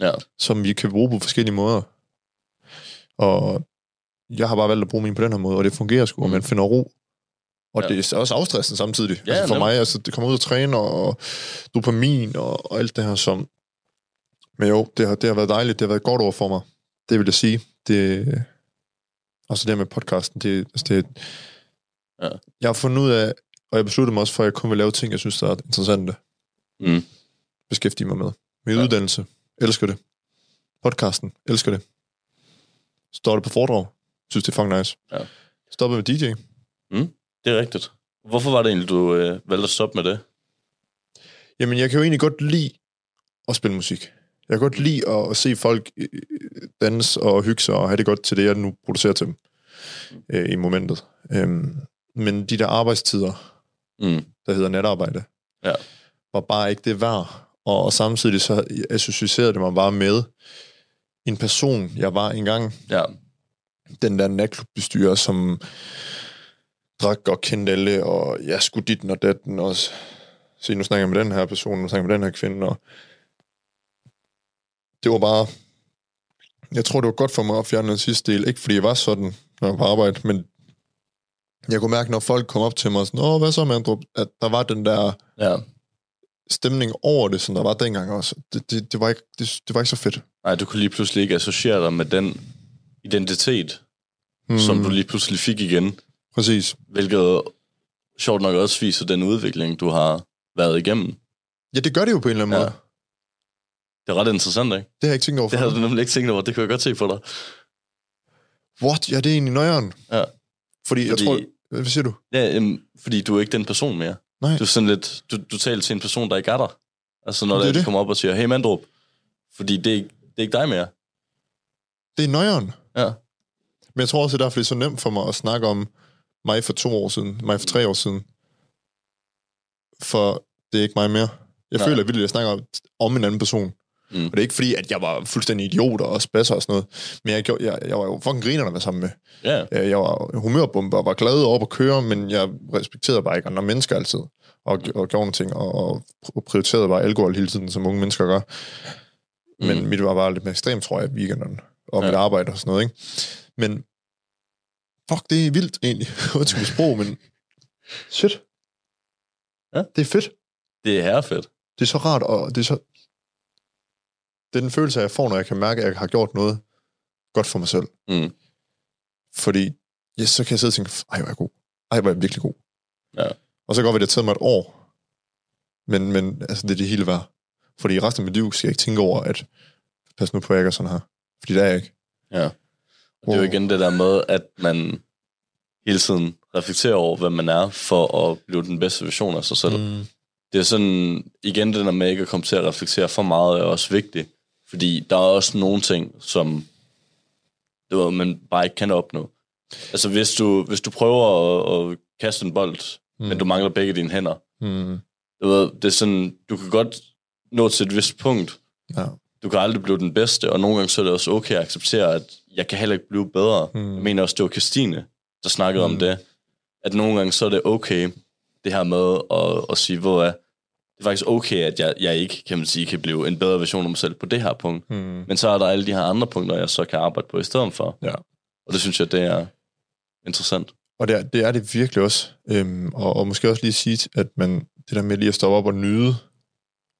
Ja. som vi kan bruge på forskellige måder. Og jeg har bare valgt at bruge min på den her måde, og det fungerer sgu, og Mm. man finder ro. Og Ja. det er også afstressende samtidig. Ja, altså for nemlig. mig, altså, det kommer ud at træne, og dopamin, og, og alt det her som... Men jo, det har, det har været dejligt, det har været et godt år for mig. Det vil jeg sige. Det, og så det her med podcasten, det, altså det Ja. jeg har fundet ud af, og jeg besluttede mig også for, at jeg kun vil lave ting, jeg synes, der er interessante. Mm. Beskæftige mig med. Min Ja. uddannelse, elsker det. Podcasten, elsker det. Står det på foredrag, synes det er fucking nice. Ja. Stoppet med DJ. Det er rigtigt. Hvorfor var det egentlig, du øh, valgte at stoppe med det? Jamen, jeg kan jo egentlig godt lide at spille musik. Jeg kan godt lide at, at se folk øh, danse og hygge sig og have det godt til det, jeg nu producerer til dem øh, i momentet. Øhm, men de der arbejdstider, Mm. der hedder natarbejde, Ja. var bare ikke det værd. Og, og samtidig så associerede det mig bare med en person, jeg var engang. Ja. Den der natklubbestyrer, som drak og kendte alle, og jeg skulle dit og datten, og se, nu snakker jeg med den her person, nu snakker jeg med den her kvinde, og det var bare, jeg tror, det var godt for mig at fjerne den sidste del, ikke fordi jeg var sådan, når jeg var på arbejde, men jeg kunne mærke, når folk kom op til mig, sådan, åh, hvad så, Mandrup? At der var den der Ja. stemning over det, som der var dengang også. Det, det, det, var, ikke, det, det var ikke så fedt. Nej, du kunne lige pludselig ikke associere dig med den identitet, mm. som du lige pludselig fik igen. Præcis. Hvilket sjovt nok også viser den udvikling, du har været igennem. Ja, det gør det jo på en eller anden Ja. måde. Det er ret interessant, ikke? Det har jeg ikke tænkt over Det havde du nemlig ikke tænkt over. Det kunne jeg godt se på dig. What? Ja, det er egentlig nøjeren. Ja. Fordi, Fordi- jeg tror... Hvad siger du? Ja, øhm, fordi du er ikke den person mere. Nej. Du er sådan lidt, du, du taler til en person, der ikke er der. Altså når Det er der, de det. kommer op og siger, hey Mandrup, fordi det er, ikke, det er ikke dig mere. Det er nøjeren. Ja. Men jeg tror også, det er derfor, det er så nemt for mig at snakke om mig for to år siden, mig for tre år siden. For det er ikke mig mere. Jeg Nej. føler virkelig, at jeg snakker om en anden person. Mm. Og det er ikke fordi, at jeg var fuldstændig idiot og spasser og sådan noget. Men jeg, gjorde, jeg, jeg var jo fucking griner at være sammen med. Ja, Øh, Jeg var humørbomber og var glad op at køre, men jeg respekterede bare ikke andre mennesker altid. Og, og gjorde nogle ting, og, og prioriterede bare alkohol hele tiden, som unge mennesker gør. Men Mm. mit var bare lidt mere ekstremt, tror jeg, i weekenderne. Og Ja. mit arbejde og sådan noget, ikke? Men fuck, det er vildt egentlig. Undskyld mit sprog, men shit. Ja. Det er fedt. det er herrefedt. Det er så rart, og det er så... det er den følelse, jeg får, når jeg kan mærke, at jeg har gjort noget godt for mig selv. Mm. Fordi, yes, så kan jeg sidde og tænke, ej, hvor er jeg god. Ej, hvor er jeg virkelig god. Ja. Og så går det, at det taget mig et år. Men, men altså, det er det hele værd. Fordi resten af mit liv skal jeg ikke tænke over, at pas nu på, at jeg ikke er sådan her. Fordi det er jeg ikke. Ja. Og det er jo igen det der med, at man hele tiden reflekterer over, hvad man er, for at blive den bedste version af sig selv. Mm. Det er sådan, igen det der med ikke at komme til at reflektere for meget, er også vigtigt. Fordi der er også nogle ting, som du ved, man bare ikke kan opnå. Altså hvis du, hvis du prøver at, at kaste en bold, mm. men du mangler begge dine hænder, Mm. du ved, det er sådan, du kan godt nå til et vist punkt. Ja. Du kan aldrig blive den bedste, og nogle gange så er det også okay at acceptere, at jeg kan heller ikke blive bedre. Mm. Jeg mener også, det var Christine, der snakkede mm. om det. At nogle gange så er det okay, det her med at, at sige, hvor er, det er faktisk okay, at jeg, jeg ikke, kan man sige, kan blive en bedre version af mig selv på det her punkt. Mm. Men så er der alle de her andre punkter, jeg så kan arbejde på i stedet for. Ja. Og det synes jeg, det er interessant. Og det er, det er det virkelig også. Øhm, og, og måske også lige sige, at man, det der med lige at stoppe op og nyde,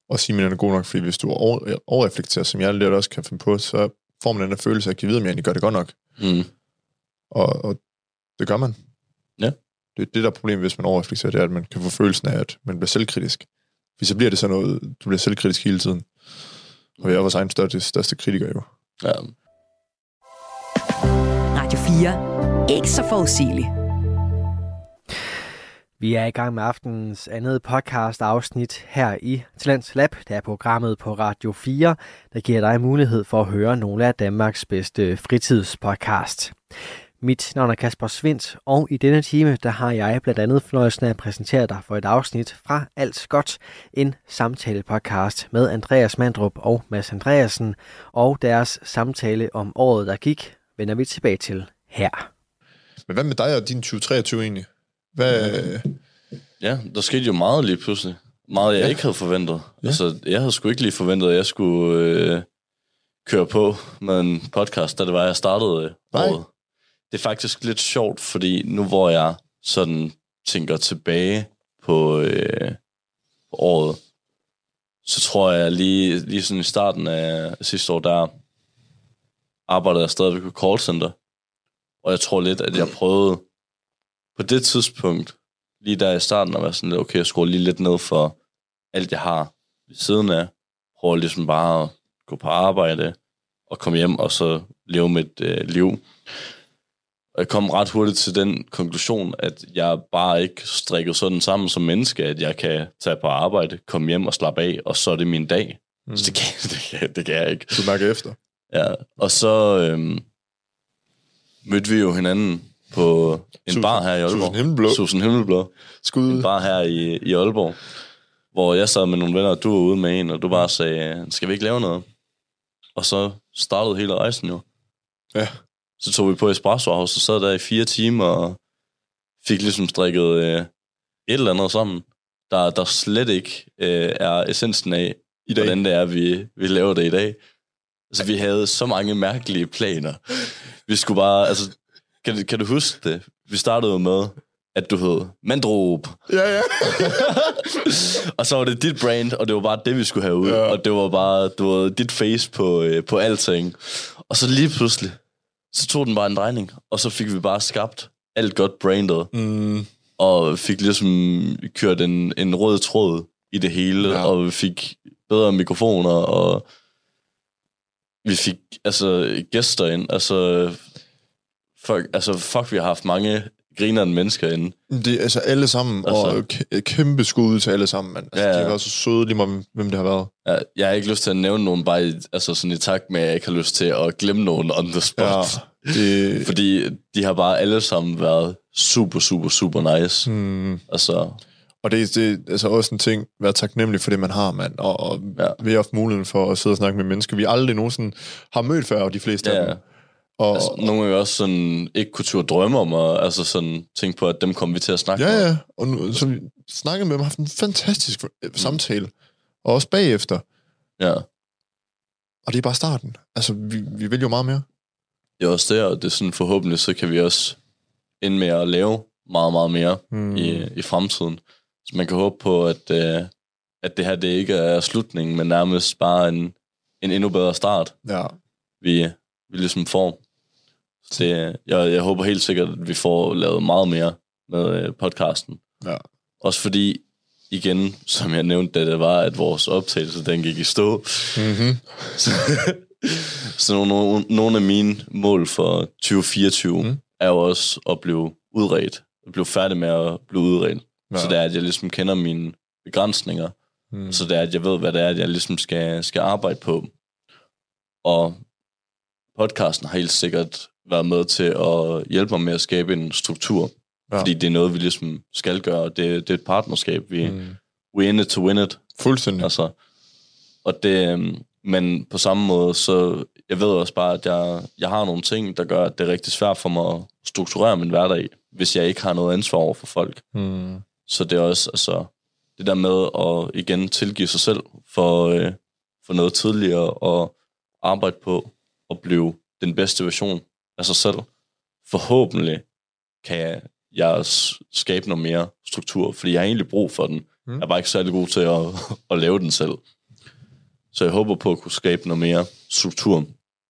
og sige, at man er god nok, fordi hvis du over, overreflekterer, som jeg lidt også kan finde på, så får man den der følelse af at give videre, om jeg egentlig gør det godt nok. Mm. Og, og det gør man. Ja. Det, det der er problemet, hvis man overreflekterer, det er, at man kan få følelsen af, at man bliver selvkritisk. Fordi så bliver det sådan noget, du bliver selvkritisk hele tiden. Og jeg er vores egen største, største kritiker jo. Ja. Radio 4. Ikke så forudsigeligt. Vi er i gang med aftenens andet podcast afsnit her i Talents Lab. Det er programmet på Radio 4, der giver dig mulighed for at høre nogle af Danmarks bedste fritidspodcast. Mit navn er Kasper Svindt, og i denne time der har jeg blandt andet fornøjelsen af at præsentere dig for et afsnit fra Alt Godt, en samtale-podcast med Andreas Mandrup og Mads Andreasen, og deres samtale om året, der gik, vender vi tilbage til her. Men hvad med dig og din 2023 egentlig? Hvad, Ja, der skete jo meget lige pludselig. Meget, jeg Ja. ikke havde forventet. Ja. Ja. Altså, jeg havde sgu ikke lige forventet, at jeg skulle øh, køre på med en podcast, da det var, jeg startede øh, Nej. året. Det er faktisk lidt sjovt, fordi nu hvor jeg sådan tænker tilbage på, øh, på året, så tror jeg lige, lige sådan i starten af sidste år, der arbejdede jeg stadigvæk på callcenter. Og jeg tror lidt, at jeg prøvede på det tidspunkt, lige der i starten, at være sådan lidt, okay, jeg skruer lige lidt ned for alt, jeg har ved siden af. Prøver ligesom bare at gå på arbejde og komme hjem og så leve mit øh, liv. Og jeg kom ret hurtigt til den konklusion, at jeg bare ikke strikket sådan sammen som menneske, at jeg kan tage på arbejde, komme hjem og slappe af, og så er det min dag. Mm. Så det kan, (laughs) det, kan, det kan jeg ikke. du mærker efter? Ja, og så øhm, mødte vi jo hinanden på en Susan- bar her i Aalborg. Susan Himmelblå. Susan Himmelblå. Skud. En bar her i, i Aalborg, hvor jeg sad med nogle venner, og du var ude med en, og du bare sagde, skal vi ikke lave noget? Og så startede hele rejsen jo. Ja. Så tog vi på Espresso House og sad der i fire timer og fik ligesom strikket øh, et eller andet sammen, der, der slet ikke øh, er essensen af, I dag. hvordan det er, vi, vi laver det i dag. Altså, vi havde så mange mærkelige planer. Vi skulle bare, altså, kan, du- kan du huske det? Vi startede med, at du hed Mandrup. Ja, ja. (laughs) og så var det dit brand, og det var bare det, vi skulle have ud. Ja. Og det var bare, du ved, dit face på, øh, på alting. Og så lige pludselig, så tog den bare en drejning, og så fik vi bare skabt alt godt brandet, Mm, og fik ligesom kørt en, en rød tråd i det hele, Ja. og vi fik bedre mikrofoner, og vi fik altså gæster ind. Altså, fuck, altså, fuck vi har haft mange grinerende mennesker inde. det er altså alle sammen, altså, og k- kæmpe skud til alle sammen, mand. Altså, Ja, ja, ja. De har været så søde lige meget, hvem det har været. Jeg, jeg har ikke lyst til at nævne nogen, bare i, altså sådan i takt med, at jeg ikke har lyst til at glemme nogen on the spot. Ja, Ja. det, (laughs) Fordi de har bare alle sammen været super, super, super nice. Mm. mm, Altså, og det, det er altså også en ting, være taknemmelig for det, man har, mand. Og, og ja. Ja. vi har haft muligheden for at sidde og snakke med mennesker, vi aldrig nogensinde har mødt før, de fleste Ja. af dem. Og, altså nogle gange også sådan, ikke kunne turde drømme om, og altså sådan, tænke på, at dem kommer vi til at snakke Ja, med. ja. Og nu, så vi snakkede med dem, har haft en fantastisk mm. samtale. Og også bagefter. ja. Og det er bare starten. Altså, vi, vi vil jo meget mere. Det er også det, og det er sådan, forhåbentlig, så kan vi også ende med at lave meget, meget mere mm. i, i fremtiden. Så man kan håbe på, at, øh, at det her det ikke er slutningen, men nærmest bare en, en endnu bedre start, Ja. vi, vi ligesom får. Så det, jeg, jeg håber helt sikkert, at vi får lavet meget mere med øh, podcasten. Ja. Også fordi, igen, som jeg nævnte, da det var, at vores optagelse, den gik i stå. Mm-hmm. Så, så nogle, nogle af mine mål for 2024 Mm. er jo også at blive udredt. At blive færdig med at blive udredt. Ja. Så det er, at jeg ligesom kender mine begrænsninger. Mm. Så det er, at jeg ved, hvad det er, at jeg ligesom skal, skal arbejde på. Og podcasten har helt sikkert været med til at hjælpe mig med at skabe en struktur. Ja. Fordi det er noget, vi ligesom skal gøre. Det, det er et partnerskab. Vi, mm. We in it to win it. Fuldstændig. Altså, og det, øhm, men på samme måde, så jeg ved også bare, at jeg, jeg har nogle ting, der gør, at det er rigtig svært for mig at strukturere min hverdag, hvis jeg ikke har noget ansvar over for folk. Mm. Så det er også, altså, det der med at igen tilgive sig selv for, øh, for noget tidligere og arbejde på at blive den bedste version af sig selv. Forhåbentlig kan jeg s- skabe noget mere struktur, fordi jeg har egentlig brug for den. Mm. Jeg er bare ikke særlig god til at, (laughs) at lave den selv. Så jeg håber på at kunne skabe noget mere struktur.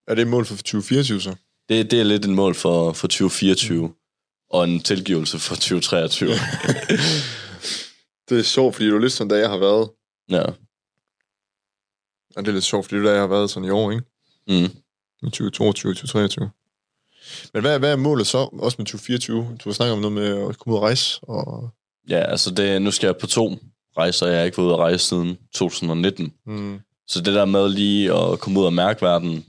Er det et mål for 2024 så? Det, det er lidt en mål for, for 2024, og en tilgivelse for 2023. (laughs) Det er sjovt, fordi du er lidt sådan, da jeg har været. ja. Og det er lidt sjovt, fordi det er, da jeg har været sådan i år, ikke? Mm. I 2022 og 2023. Men hvad, hvad er målet så, også med 2024? Du har snakket om noget med at komme ud og rejse, og... Ja, altså det, nu skal jeg på to rejser. Jeg har ikke været ude at rejse siden 2019. Mm. Så det der med lige at komme ud og mærke verden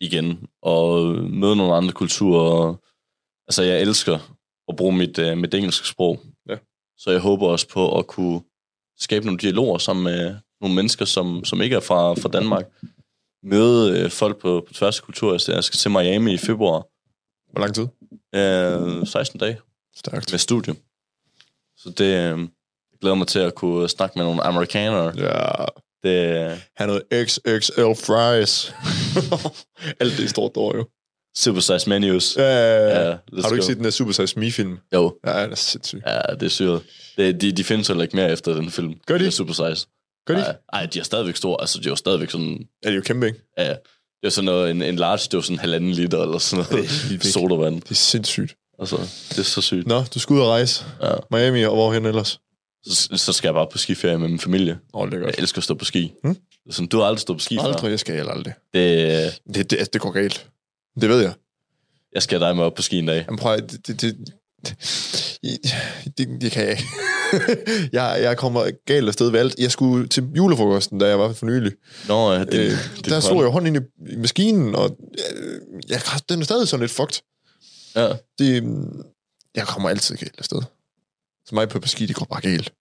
igen, og møde nogle andre kulturer. Og, altså, jeg elsker at bruge mit, uh, mit engelske sprog. Ja. Så jeg håber også på at kunne skabe nogle dialoger sammen med nogle mennesker, som, som ikke er fra, fra Danmark. Møde uh, folk på, på tværs af kulturer. Jeg skal til Miami i februar. Hvor lang tid? Uh, 16 dage Stærkt. med studie. Så det øh, jeg glæder mig til at kunne snakke med nogle amerikanere. Ja, Det, have noget XXL fries. (laughs) Alt det er stort år, jo. Super size menus. Ja, ja, ja. Ja, Har du ikke go. set den der Super Size Me-film? Jo, Ja, det er sindssygt. ja, det er syret. Det, de, de findes heller ikke mere efter den film. Gør de? Det er super size. Gør de Ej, ikke? ej, de er stadigvæk store. Altså, de er jo stadigvæk sådan... Ja, det er jo kæmpe, ikke? Ja, det er sådan noget, en, en large, det jo sådan halvanden liter eller sådan noget. Det er. Sodavand. Det er sindssygt. Altså, det er så sygt. Nå, du skal ud og rejse. Ja. Miami, og hvorhen ellers? Så, så skal jeg bare på skiferie med min familie. Åh, oh, det er Jeg elsker at stå på ski. Hmm? Sådan, du har aldrig stået på ski før. Aldrig, jeg skal heller aldrig. Det, Det, det, altså, det går galt. Det ved jeg. jeg skal dig med op på ski en dag. Jamen prøv det, det, det, det, det, kan jeg ikke. (laughs) jeg, jeg kommer galt afsted ved alt. Jeg skulle til julefrokosten, da jeg var for nylig. Nå, ja, det, Øh, det, der slog jeg hånden ind i, maskinen, og øh, jeg, den er stadig sådan lidt fucked. Ja. Det, mm, jeg kommer altid galt afsted. Så mig på ski, det går bare galt.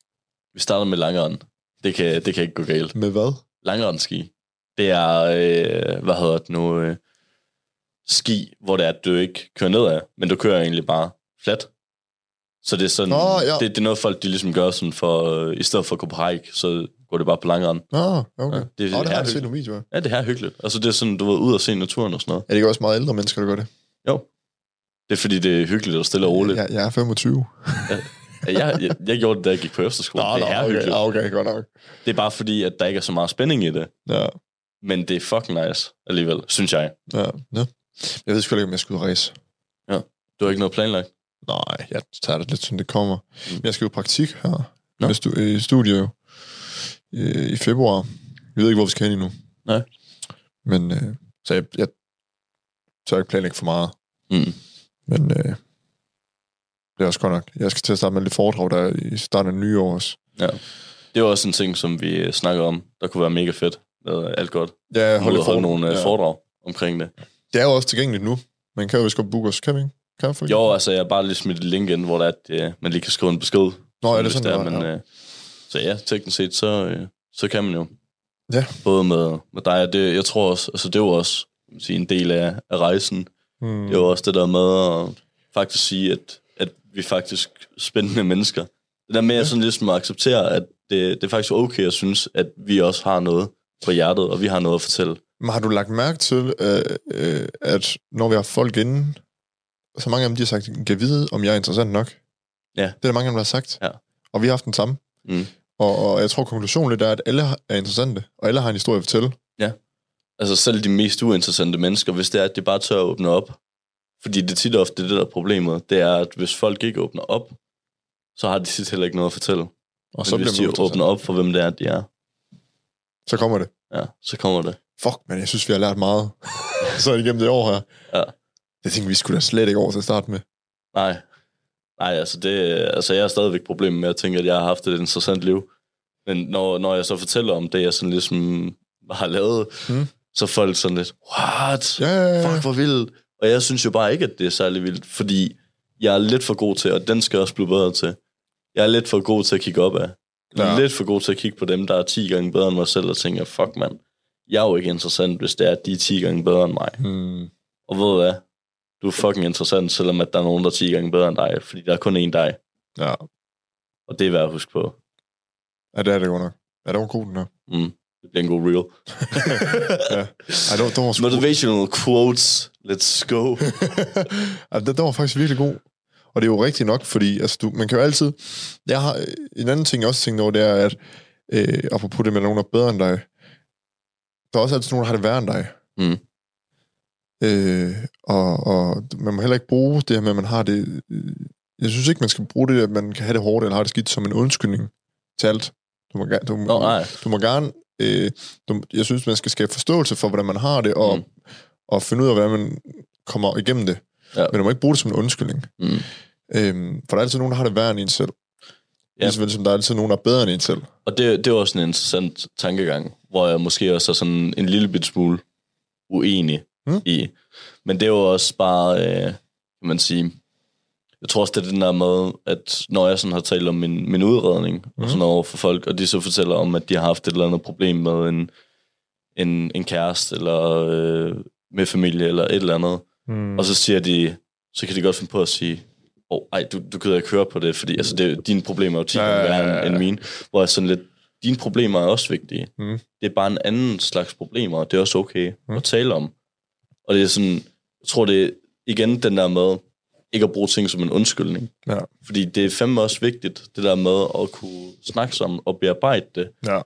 Vi starter med langrend. Det kan, det kan ikke gå galt. Med hvad? Langrendski. Det er, øh, hvad hedder det nu, øh, ski, hvor det er, at du ikke kører nedad, men du kører egentlig bare flat. Så det er sådan, Nå, ja. det, det er noget folk, de ligesom gør sådan for, øh, i stedet for at gå på hike, så går det bare på langrend. Nå, okay. Ja, Ja, det- det, det oh, det er har jeg set nogle videoer. Ja, det her er hyggeligt. Altså det er sådan, du ved, ud og se naturen og sådan noget. Er det ikke også meget ældre mennesker, der gør det? Jo. Det er fordi, det er hyggeligt og stille og roligt. Jeg, jeg er 25. Ja, jeg, jeg, jeg gjorde det, da jeg gik på efterskole. det er okay, hyggeligt. ah, okay, godt nok. Det er bare fordi, at der ikke er så meget spænding i det. Ja, Men det er fucking nice alligevel, synes jeg. ja, ja. Jeg ved sgu ikke, om jeg ud og rejse. Du har ikke noget planlagt? Nej, jeg tager det lidt, som det kommer. Mm. Jeg skal jo praktik her. Med stu- i studiet jo. I, I februar. Jeg ved ikke, hvor vi skal hen endnu. Nej. Men, øh, så jeg, jeg tør ikke planlægge for meget. Mm. Men øh, det er også godt nok. Jeg skal til at starte med lidt foredrag der i starten af nye år også. Ja. Det var også en ting, som vi øh, snakkede om, der kunne være mega fedt med alt godt. Ja, Hold holde holde nogle ja. ja. foredrag omkring det. Det er jo også tilgængeligt nu. Man kan jo vist godt booke os. Kan vi ikke? Kan vi Jo, altså jeg har bare lige smidt et link ind, hvor der er, at øh, man lige kan skrive en besked. Nå, er det sådan, er, det var? men, Ja. øh, Så ja, teknisk set, så, øh, så kan man jo. Ja. Både med, med dig og det, jeg tror også, altså det er jo også sige, en del af, af rejsen. Hmm. Det er jo også det der med at faktisk sige, at, at vi er faktisk spændende mennesker. Det der med at sådan ligesom at acceptere, at det, det er faktisk okay at synes, at vi også har noget på hjertet, og vi har noget at fortælle. Men har du lagt mærke til, øh, øh, at når vi har folk inde, så mange af dem, de har sagt, kan vide, om jeg er interessant nok? Ja. Det er der mange af dem, der har sagt. Ja. Og vi har haft den samme. Mm. Og, og jeg tror, konklusionen lidt er, at alle er interessante, og alle har en historie at fortælle. Ja. altså selv de mest uinteressante mennesker, hvis det er, at de bare tør at åbne op. Fordi det er tit ofte det, der er problemet. Det er, at hvis folk ikke åbner op, så har de tit heller ikke noget at fortælle. Og Men så hvis bliver de åbner op for, hvem det er, de er, Så kommer det. ja, så kommer det. Fuck, men jeg synes, vi har lært meget. (laughs) (laughs) så igennem det år her. Ja. Det tænker vi skulle da slet ikke over til at starte med. Nej. Nej, altså, det, altså jeg har stadigvæk problemer med at tænke, at jeg har haft et interessant liv. Men når, når jeg så fortæller om det, jeg sådan ligesom har lavet, Mm. mm. så er folk sådan lidt, what? Ja, ja, ja. Fuck, hvor vildt. Og jeg synes jo bare ikke, at det er særlig vildt, fordi jeg er lidt for god til, og den skal jeg også blive bedre til. Jeg er lidt for god til at kigge op af. Jeg er Ja. lidt for god til at kigge på dem, der er 10 gange bedre end mig selv, og tænker, fuck mand, jeg er jo ikke interessant, hvis det er, at de er 10 gange bedre end mig. Hmm. Og ved du hvad? Du er fucking interessant, selvom at der er nogen, der er 10 gange bedre end dig, fordi der er kun én dig. Ja. Og det er værd at huske på. ja, det er det godt nok. Ja, det var god, den her. Mm. Det bliver en god reel. (laughs) Ja. Ej, det var, det var, sgu- Motivational quotes. Let's go. (laughs) ja, det, det var faktisk virkelig god. Og det er jo rigtigt nok, fordi altså, du, man kan jo altid... Jeg har, en anden ting, jeg også tænkt over, det er, at øh, apropos det med, nogen er bedre end dig, der er også altid nogen, der har det værre end dig. Mm. Øh, og, og man må heller ikke bruge det her med, at man har det... øh, Jeg synes ikke, man skal bruge det, at man kan have det hårdt eller har det skidt som en undskyldning til alt. Du må, gerne- du, Nå, nej. du må gerne... Øh, du, jeg synes, man skal skabe forståelse for, hvordan man har det, og, Mm. og finde ud af, hvordan man kommer igennem det. Ja. Men du må ikke bruge det som en undskyldning. Mm. Øhm, for der er altid nogen, der har det værre end en selv. Ja. Ja. Ligesom som der er altid nogen, der er bedre end en selv. Og det, det er også en interessant tankegang, hvor jeg måske også er sådan en lille bit smule uenig Mm. i. Men det er jo også bare, øh, kan man sige, jeg tror også, det er den der med, at når jeg sådan har talt om min, min udredning mm. og sådan noget over for folk, og de så fortæller om, at de har haft et eller andet problem med en, en, en kæreste, eller øh, med familie, eller et eller andet, Mm. og så siger de, så kan de godt finde på at sige, åh, oh, ej, du, du gider ikke høre på det, fordi altså, det, dine problemer er jo 10 gange Ja, ja, ja, end mine. Hvor jeg sådan lidt, dine problemer er også vigtige. Mm. Det er bare en anden slags problemer, og det er også okay mm. at tale om. Og det er sådan, jeg tror det er igen den der med, ikke at bruge ting som en undskyldning. Ja. Fordi det er fandme også vigtigt, det der med at kunne snakke sammen og bearbejde det. Ja.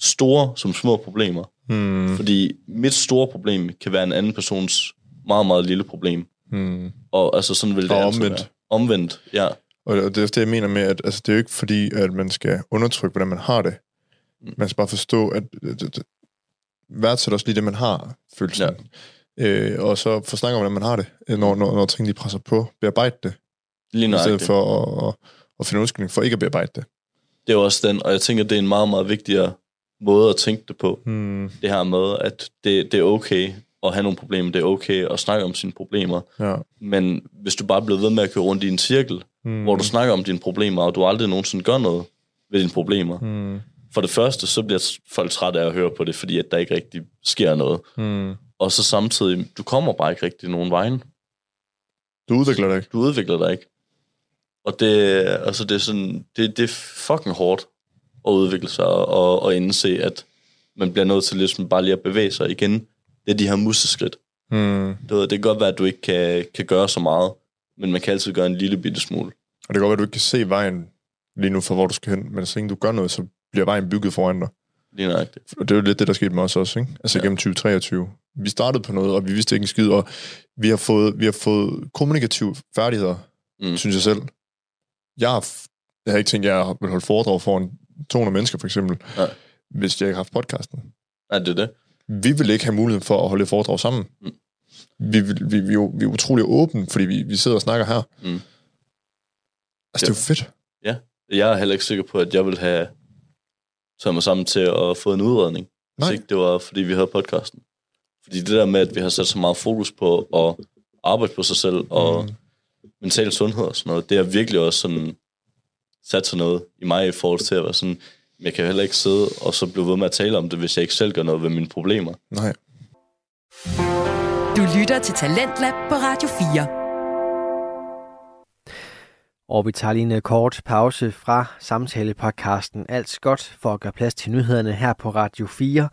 Store som små problemer. Mm. Fordi mit store problem kan være en anden persons meget, meget lille problem. Mm. Og altså sådan vil det Og altid omvendt. være. Omvendt, ja. Og det det er det, jeg mener med, at altså, det er jo ikke fordi, at man skal undertrykke, hvordan man har det. Man skal bare forstå, at det, det, det, værdsæt også lige det, man har, følelsen. Ja. Øh, og så få snakket om, hvordan man har det, øh, når, når, når ting de presser på. Bearbejde det, Lige i stedet nøjagtigt. for at, at, at finde undskyldning for ikke at bearbejde det. Det er jo også den, og jeg tænker, det er en meget, meget vigtigere måde at tænke det på. Hmm. Det her med, at det, det er okay at have nogle problemer, det er okay at snakke om sine problemer. Ja. Men hvis du bare bliver ved med at køre rundt i en cirkel, mm. hvor du snakker om dine problemer, og du aldrig nogensinde gør noget ved dine problemer. Hmm. For det første, så bliver folk trætte af at høre på det, fordi at der ikke rigtig sker noget. Hmm. Og så samtidig, du kommer bare ikke rigtig nogen vejen. Du udvikler dig ikke. Du udvikler dig ikke. Og det, altså det er sådan, det, det er fucking hårdt at udvikle sig og, og indse, at man bliver nødt til ligesom bare lige at bevæge sig igen. Det er de her museskridt. Hmm. Du ved, det kan godt være, at du ikke kan, kan gøre så meget, men man kan altid gøre en lille bitte smule. Og det kan godt være, at du ikke kan se vejen lige nu for, hvor du skal hen, men så længe du gør noget, så bliver vejen bygget foran dig. Lige nøjagtigt. Og det er jo lidt det, der skete med os også, ikke? Altså ja. gennem 2023. Vi startede på noget, og vi vidste ikke en skid, og vi har fået, vi har fået kommunikative færdigheder, Mm. synes jeg selv. Jeg har, jeg har ikke tænkt, at jeg vil holde foredrag foran 200 mennesker, for eksempel, Nej. hvis jeg ikke har haft podcasten. Er det det? Vi vil ikke have mulighed for at holde foredrag sammen. Mm. Vi, vil- vi, vi, er vi er utrolig åbne, fordi vi, vi sidder og snakker her. Mm. Altså, det er jo fedt. Jeg er heller ikke sikker på, at jeg vil have taget mig sammen til at få en udredning. Hvis Nej. ikke det var, fordi vi havde podcasten. Fordi det der med, at vi har sat så meget fokus på at arbejde på sig selv og Mm. mental sundhed og sådan noget, det er virkelig også sådan sat sig noget i mig i forhold til at være sådan, jeg kan heller ikke sidde og så blive ved med at tale om det, hvis jeg ikke selv gør noget ved mine problemer. Nej. Du lytter til Talentlab på Radio 4. Og vi tager lige en øh, kort pause fra samtalepodcasten Alt Godt for at gøre plads til nyhederne her på Radio 4.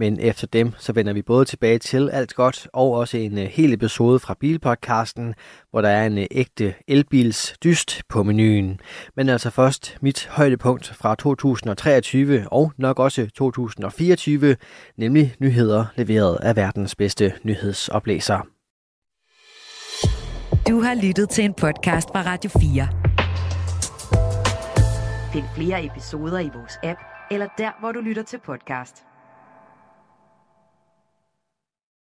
Men efter dem, så vender vi både tilbage til alt godt og også en uh, hel episode fra Bilpodcasten, hvor der er en uh, ægte elbils dyst på menuen. Men altså først mit højdepunkt fra 2023 og nok også 2024, nemlig nyheder leveret af verdens bedste nyhedsoplæser. Du har lyttet til en podcast fra Radio 4. Find flere episoder i vores app, eller der, hvor du lytter til podcast.